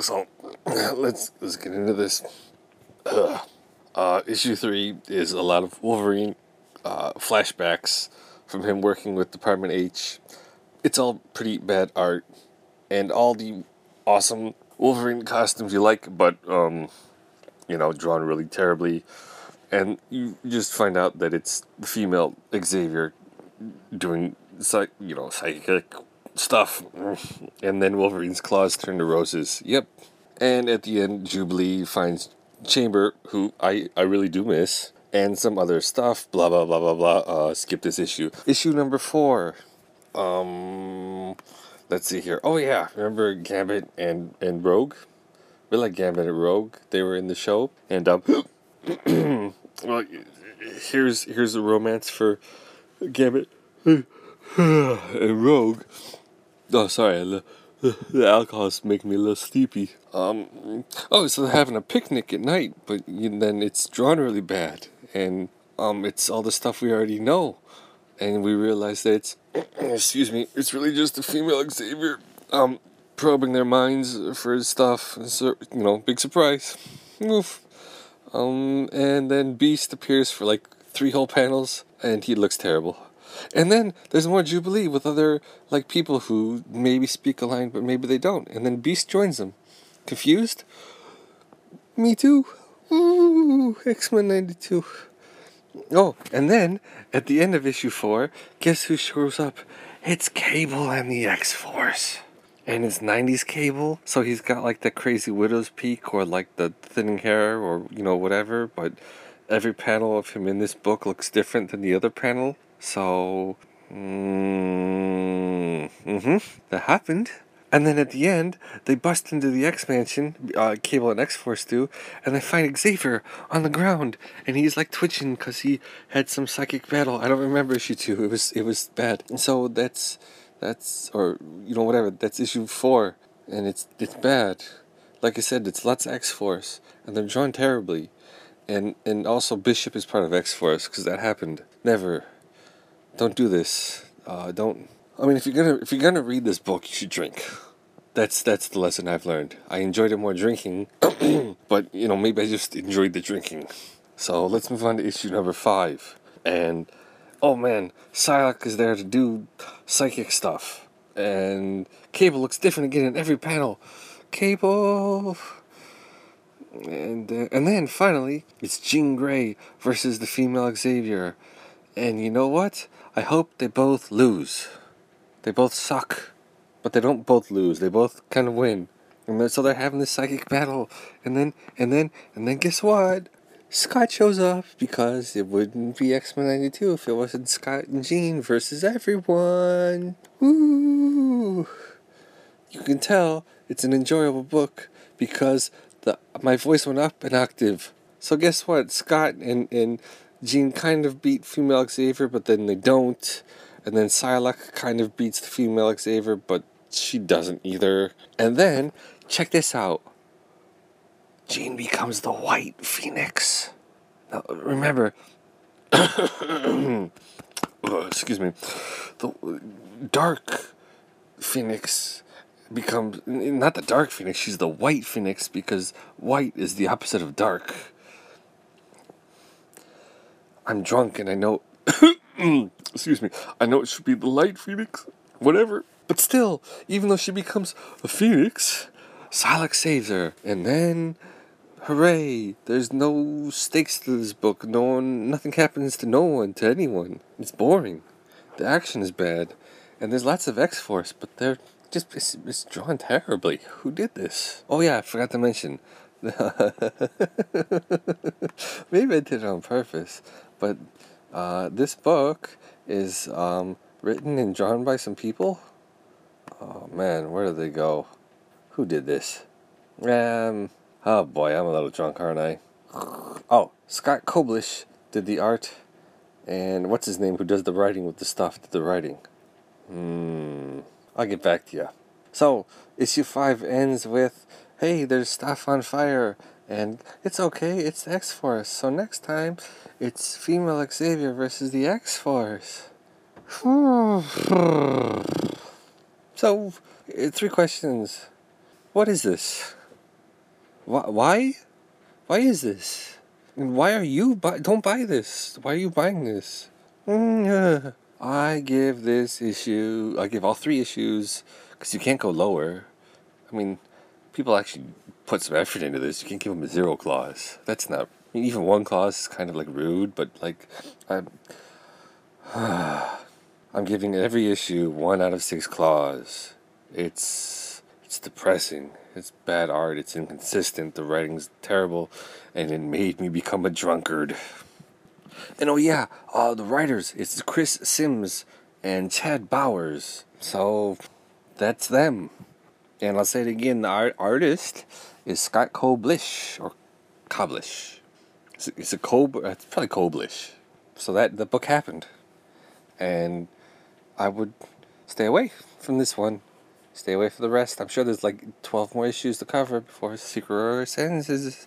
So let's let's get into this. Uh, issue three is a lot of Wolverine uh, flashbacks from him working with Department H. It's all pretty bad art, and all the awesome Wolverine costumes you like, but um, you know, drawn really terribly. And you just find out that it's the female Xavier doing psych, you know, psychic stuff, and then Wolverine's claws turn to roses. Yep. And at the end, Jubilee finds Chamber, who I I really do miss and some other stuff. Blah blah blah blah blah. Uh, skip this issue. Issue number four. Um, let's see here. Oh yeah, remember Gambit and and Rogue? We like Gambit and Rogue. They were in the show, and um, well, here's here's a romance for Gambit and Rogue. Oh, sorry, the, the alcohol's making me a little sleepy. Um, oh, so they're having a picnic at night, but then it's drawn really bad and um, it's all the stuff we already know. and we realize that it's excuse me, it's really just a female Xavier um probing their minds for stuff. So, you know, big surprise. Oof. Um, and then Beast appears for like three whole panels, and he looks terrible. And then there's more Jubilee with other like people who maybe speak a line, but maybe they don't. And then Beast joins them. Confused? Me too. Ooh, X Men '92. Oh, and then at the end of issue four, guess who shows up? It's Cable and the X Force. And it's 90s Cable, so he's got like the crazy widow's peak or like the thinning hair or, you know, whatever, but every panel of him in this book looks different than the other panel. So, mm, hmm that happened. And then at the end, they bust into the X Mansion, uh, Cable and X Force do, and they find Xavier on the ground, and he's like twitching because he had some psychic battle. I don't remember issue two. It was it was bad. And so that's that's or you know whatever. That's issue four, and it's it's bad. Like I said, it's lots of X Force, and they're drawn terribly, and and also Bishop is part of X Force because that happened. Never. Don't do this. Uh, don't. I mean, if you're gonna if you're gonna read this book, you should drink. That's that's the lesson I've learned. I enjoyed it more drinking, but you know maybe I just enjoyed the drinking. So let's move on to issue number five. And oh man, Psylocke is there to do psychic stuff, and Cable looks different again in every panel. Cable. And uh, and then finally, it's Jean Grey versus the female Xavier, and you know what? I hope they both lose. They both suck, but they don't both lose. They both kind of win. And they're, so they're having this psychic battle. And then, and then, and then guess what? Scott shows up because it wouldn't be X Men 92 if it wasn't Scott and Jean versus everyone. Woo! You can tell it's an enjoyable book because the my voice went up an octave. So guess what? Scott and, and Jean kind of beat female Xavier, but then they don't. And then Psylocke kind of beats the female Xavier, but she doesn't either. And then, check this out. Jean becomes the White Phoenix. Now, remember, excuse me, the Dark Phoenix becomes not the Dark Phoenix. She's the White Phoenix because white is the opposite of dark. I'm drunk and I know. excuse me. I know it should be the Light Phoenix, whatever. But still, even though she becomes a Phoenix, Psylocke saves her, and then, hooray! There's no stakes to this book. No one, nothing happens to no one, to anyone. It's boring. The action is bad, and there's lots of X Force, but they're just it's, it's drawn terribly. Who did this? Oh yeah, I forgot to mention. Maybe I did it on purpose, but uh, this book is um, written and drawn by some people. Oh man, where did they go? Who did this? Um, oh boy, I'm a little drunk, aren't I? Oh, Scott Koblish did the art, and what's his name? Who does the writing with the stuff? Did the writing? Hmm. I'll get back to you. So issue five ends with, "Hey, there's stuff on fire." And it's okay, it's the X Force. So next time, it's female Xavier versus the X Force. so, uh, three questions. What is this? Why? Why, is this? And why are you buy? Don't buy this. Why are you buying this? I give this issue. I give all three issues because you can't go lower. I mean, people actually put some effort into this. You can't give them a zero clause. That's not. I mean, even one clause is kind of like rude, but like, I'm. I'm giving every issue one out of six claws. It's it's depressing. It's bad art. It's inconsistent. The writing's terrible, and it made me become a drunkard. And oh yeah, uh, the writers it's Chris Sims and Chad Bowers. So that's them. And I'll say it again. The art artist is Scott Koblish or Koblish. It's a, Cob. It's probably Koblish. So that the book happened, and I would stay away from this one. Stay away for the rest. I'm sure there's like 12 more issues to cover before Secret Rare ends.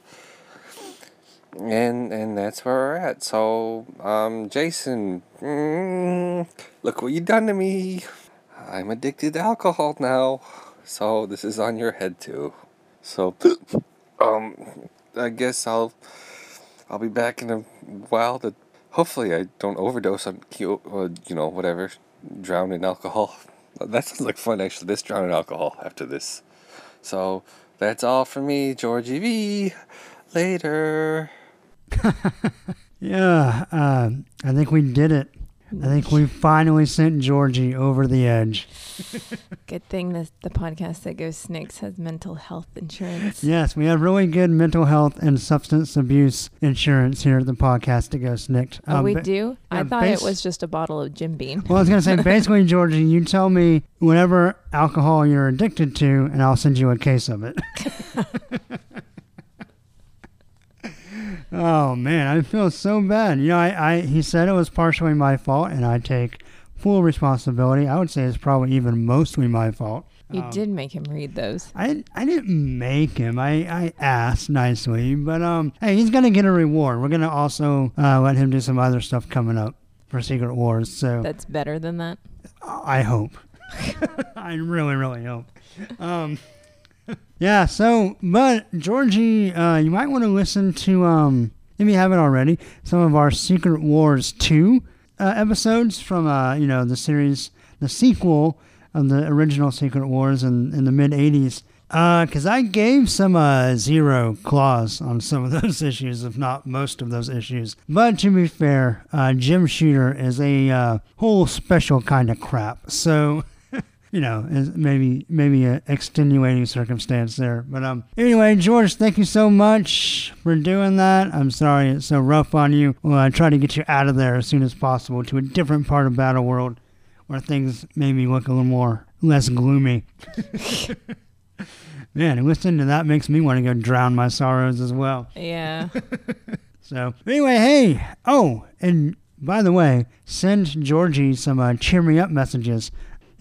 and and that's where we're at. So, um, Jason, mm, look what you done to me. I'm addicted to alcohol now. So this is on your head too. So, um, I guess I'll I'll be back in a while. To hopefully I don't overdose on uh, you know, whatever, drown in alcohol. That sounds like fun actually. This drown in alcohol after this. So that's all for me, Georgie V. Later. Yeah, uh, I think we did it. I think we finally sent Georgie over the edge. Good thing this the podcast that goes snikt has mental health insurance. Yes, we have really good mental health and substance abuse insurance here at the podcast that goes snikt. Oh, Um, we do? I thought it was just a bottle of Jim Beam. Well, I was going to say, basically, Georgie, you tell me whatever alcohol you're addicted to, and I'll send you a case of it. oh, man, I feel so bad. You know, I, I he said it was partially my fault, and I take full responsibility. I would say it's probably even mostly my fault. You Um, did make him read those. I, I didn't make him. I, I asked nicely, but um, hey, he's gonna get a reward. We're gonna also uh, let him do some other stuff coming up for Secret Wars. So That's better than that. I hope. I really, really hope. Um, yeah. So, but Georgie, uh, you might want to listen to um, if you haven't already, some of our Secret Wars two uh, episodes from uh, you know, the series, the sequel of the original Secret Wars in, in the mid '80s. Because I gave some uh, zero clause on some of those issues, if not most of those issues. But to be fair, uh, Jim Shooter is a uh, whole special kind of crap. So, you know, is maybe maybe a extenuating circumstance there. But um, anyway, George, thank you so much for doing that. I'm sorry it's so rough on you. Well, I try to get you out of there as soon as possible to a different part of Battle World where things maybe look a little more less gloomy. Man, listening to that makes me want to go drown my sorrows as well. Yeah. So anyway, hey, oh, and by the way, send Georgie some uh, cheer me up messages.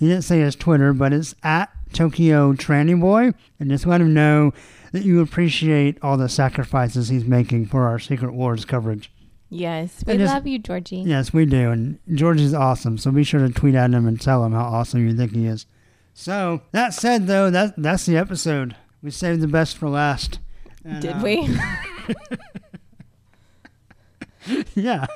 He didn't say his Twitter, but it's at Tokyo Tranny Boy, and just let him know that you appreciate all the sacrifices he's making for our Secret Wars coverage. yes. We just- love you, Georgie. Yes, we do, and Georgie's awesome. So be sure to tweet at him and tell him how awesome you think he is. So that said, though, that that's the episode. We saved the best for last. And, Did uh, we? Yeah,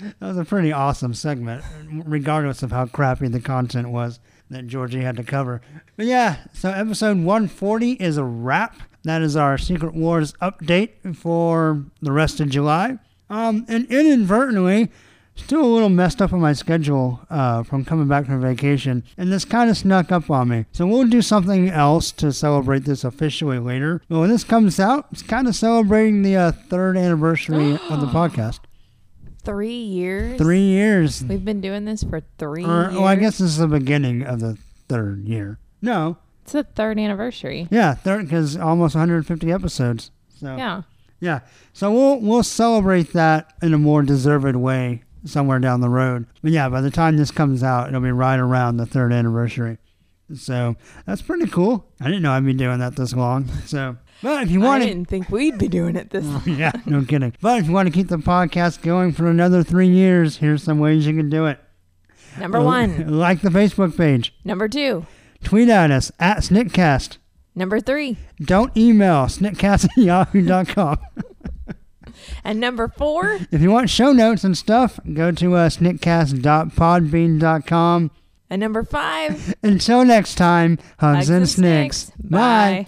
that was a pretty awesome segment, regardless of how crappy the content was that Georgie had to cover. But yeah, so episode 140 is a wrap. That is our Secret Wars update for the rest of July. Um, and inadvertently, still a little messed up on my schedule uh, from coming back from vacation, and this kind of snuck up on me. So we'll do something else to celebrate this officially later. But when this comes out, it's kind of celebrating the uh, third anniversary of the podcast. Three years? Three years. We've been doing this for three Or, years. well, I guess this is the beginning of the third year. No, It's the third anniversary. yeah, third because almost 150 episodes. So Yeah. yeah. So we'll we'll celebrate that in a more deserved way somewhere down the road. But yeah, by the time this comes out, it'll be right around the third anniversary. So that's pretty cool. I didn't know I'd be doing that this long. So, but if you want to, didn't think we'd be doing it this yeah, no kidding. But if you want to keep the podcast going for another three years, here's some ways you can do it. Number one. like the Facebook page. Number two. Tweet at us at Sniktcast. Number three. Don't email sniktcast at yahoo.com. And number four. if you want show notes and stuff, go to uh, sniktcast.podbean.com. And number five. Until next time, hugs, Hugs and and snikts. Snikts. Bye. Bye.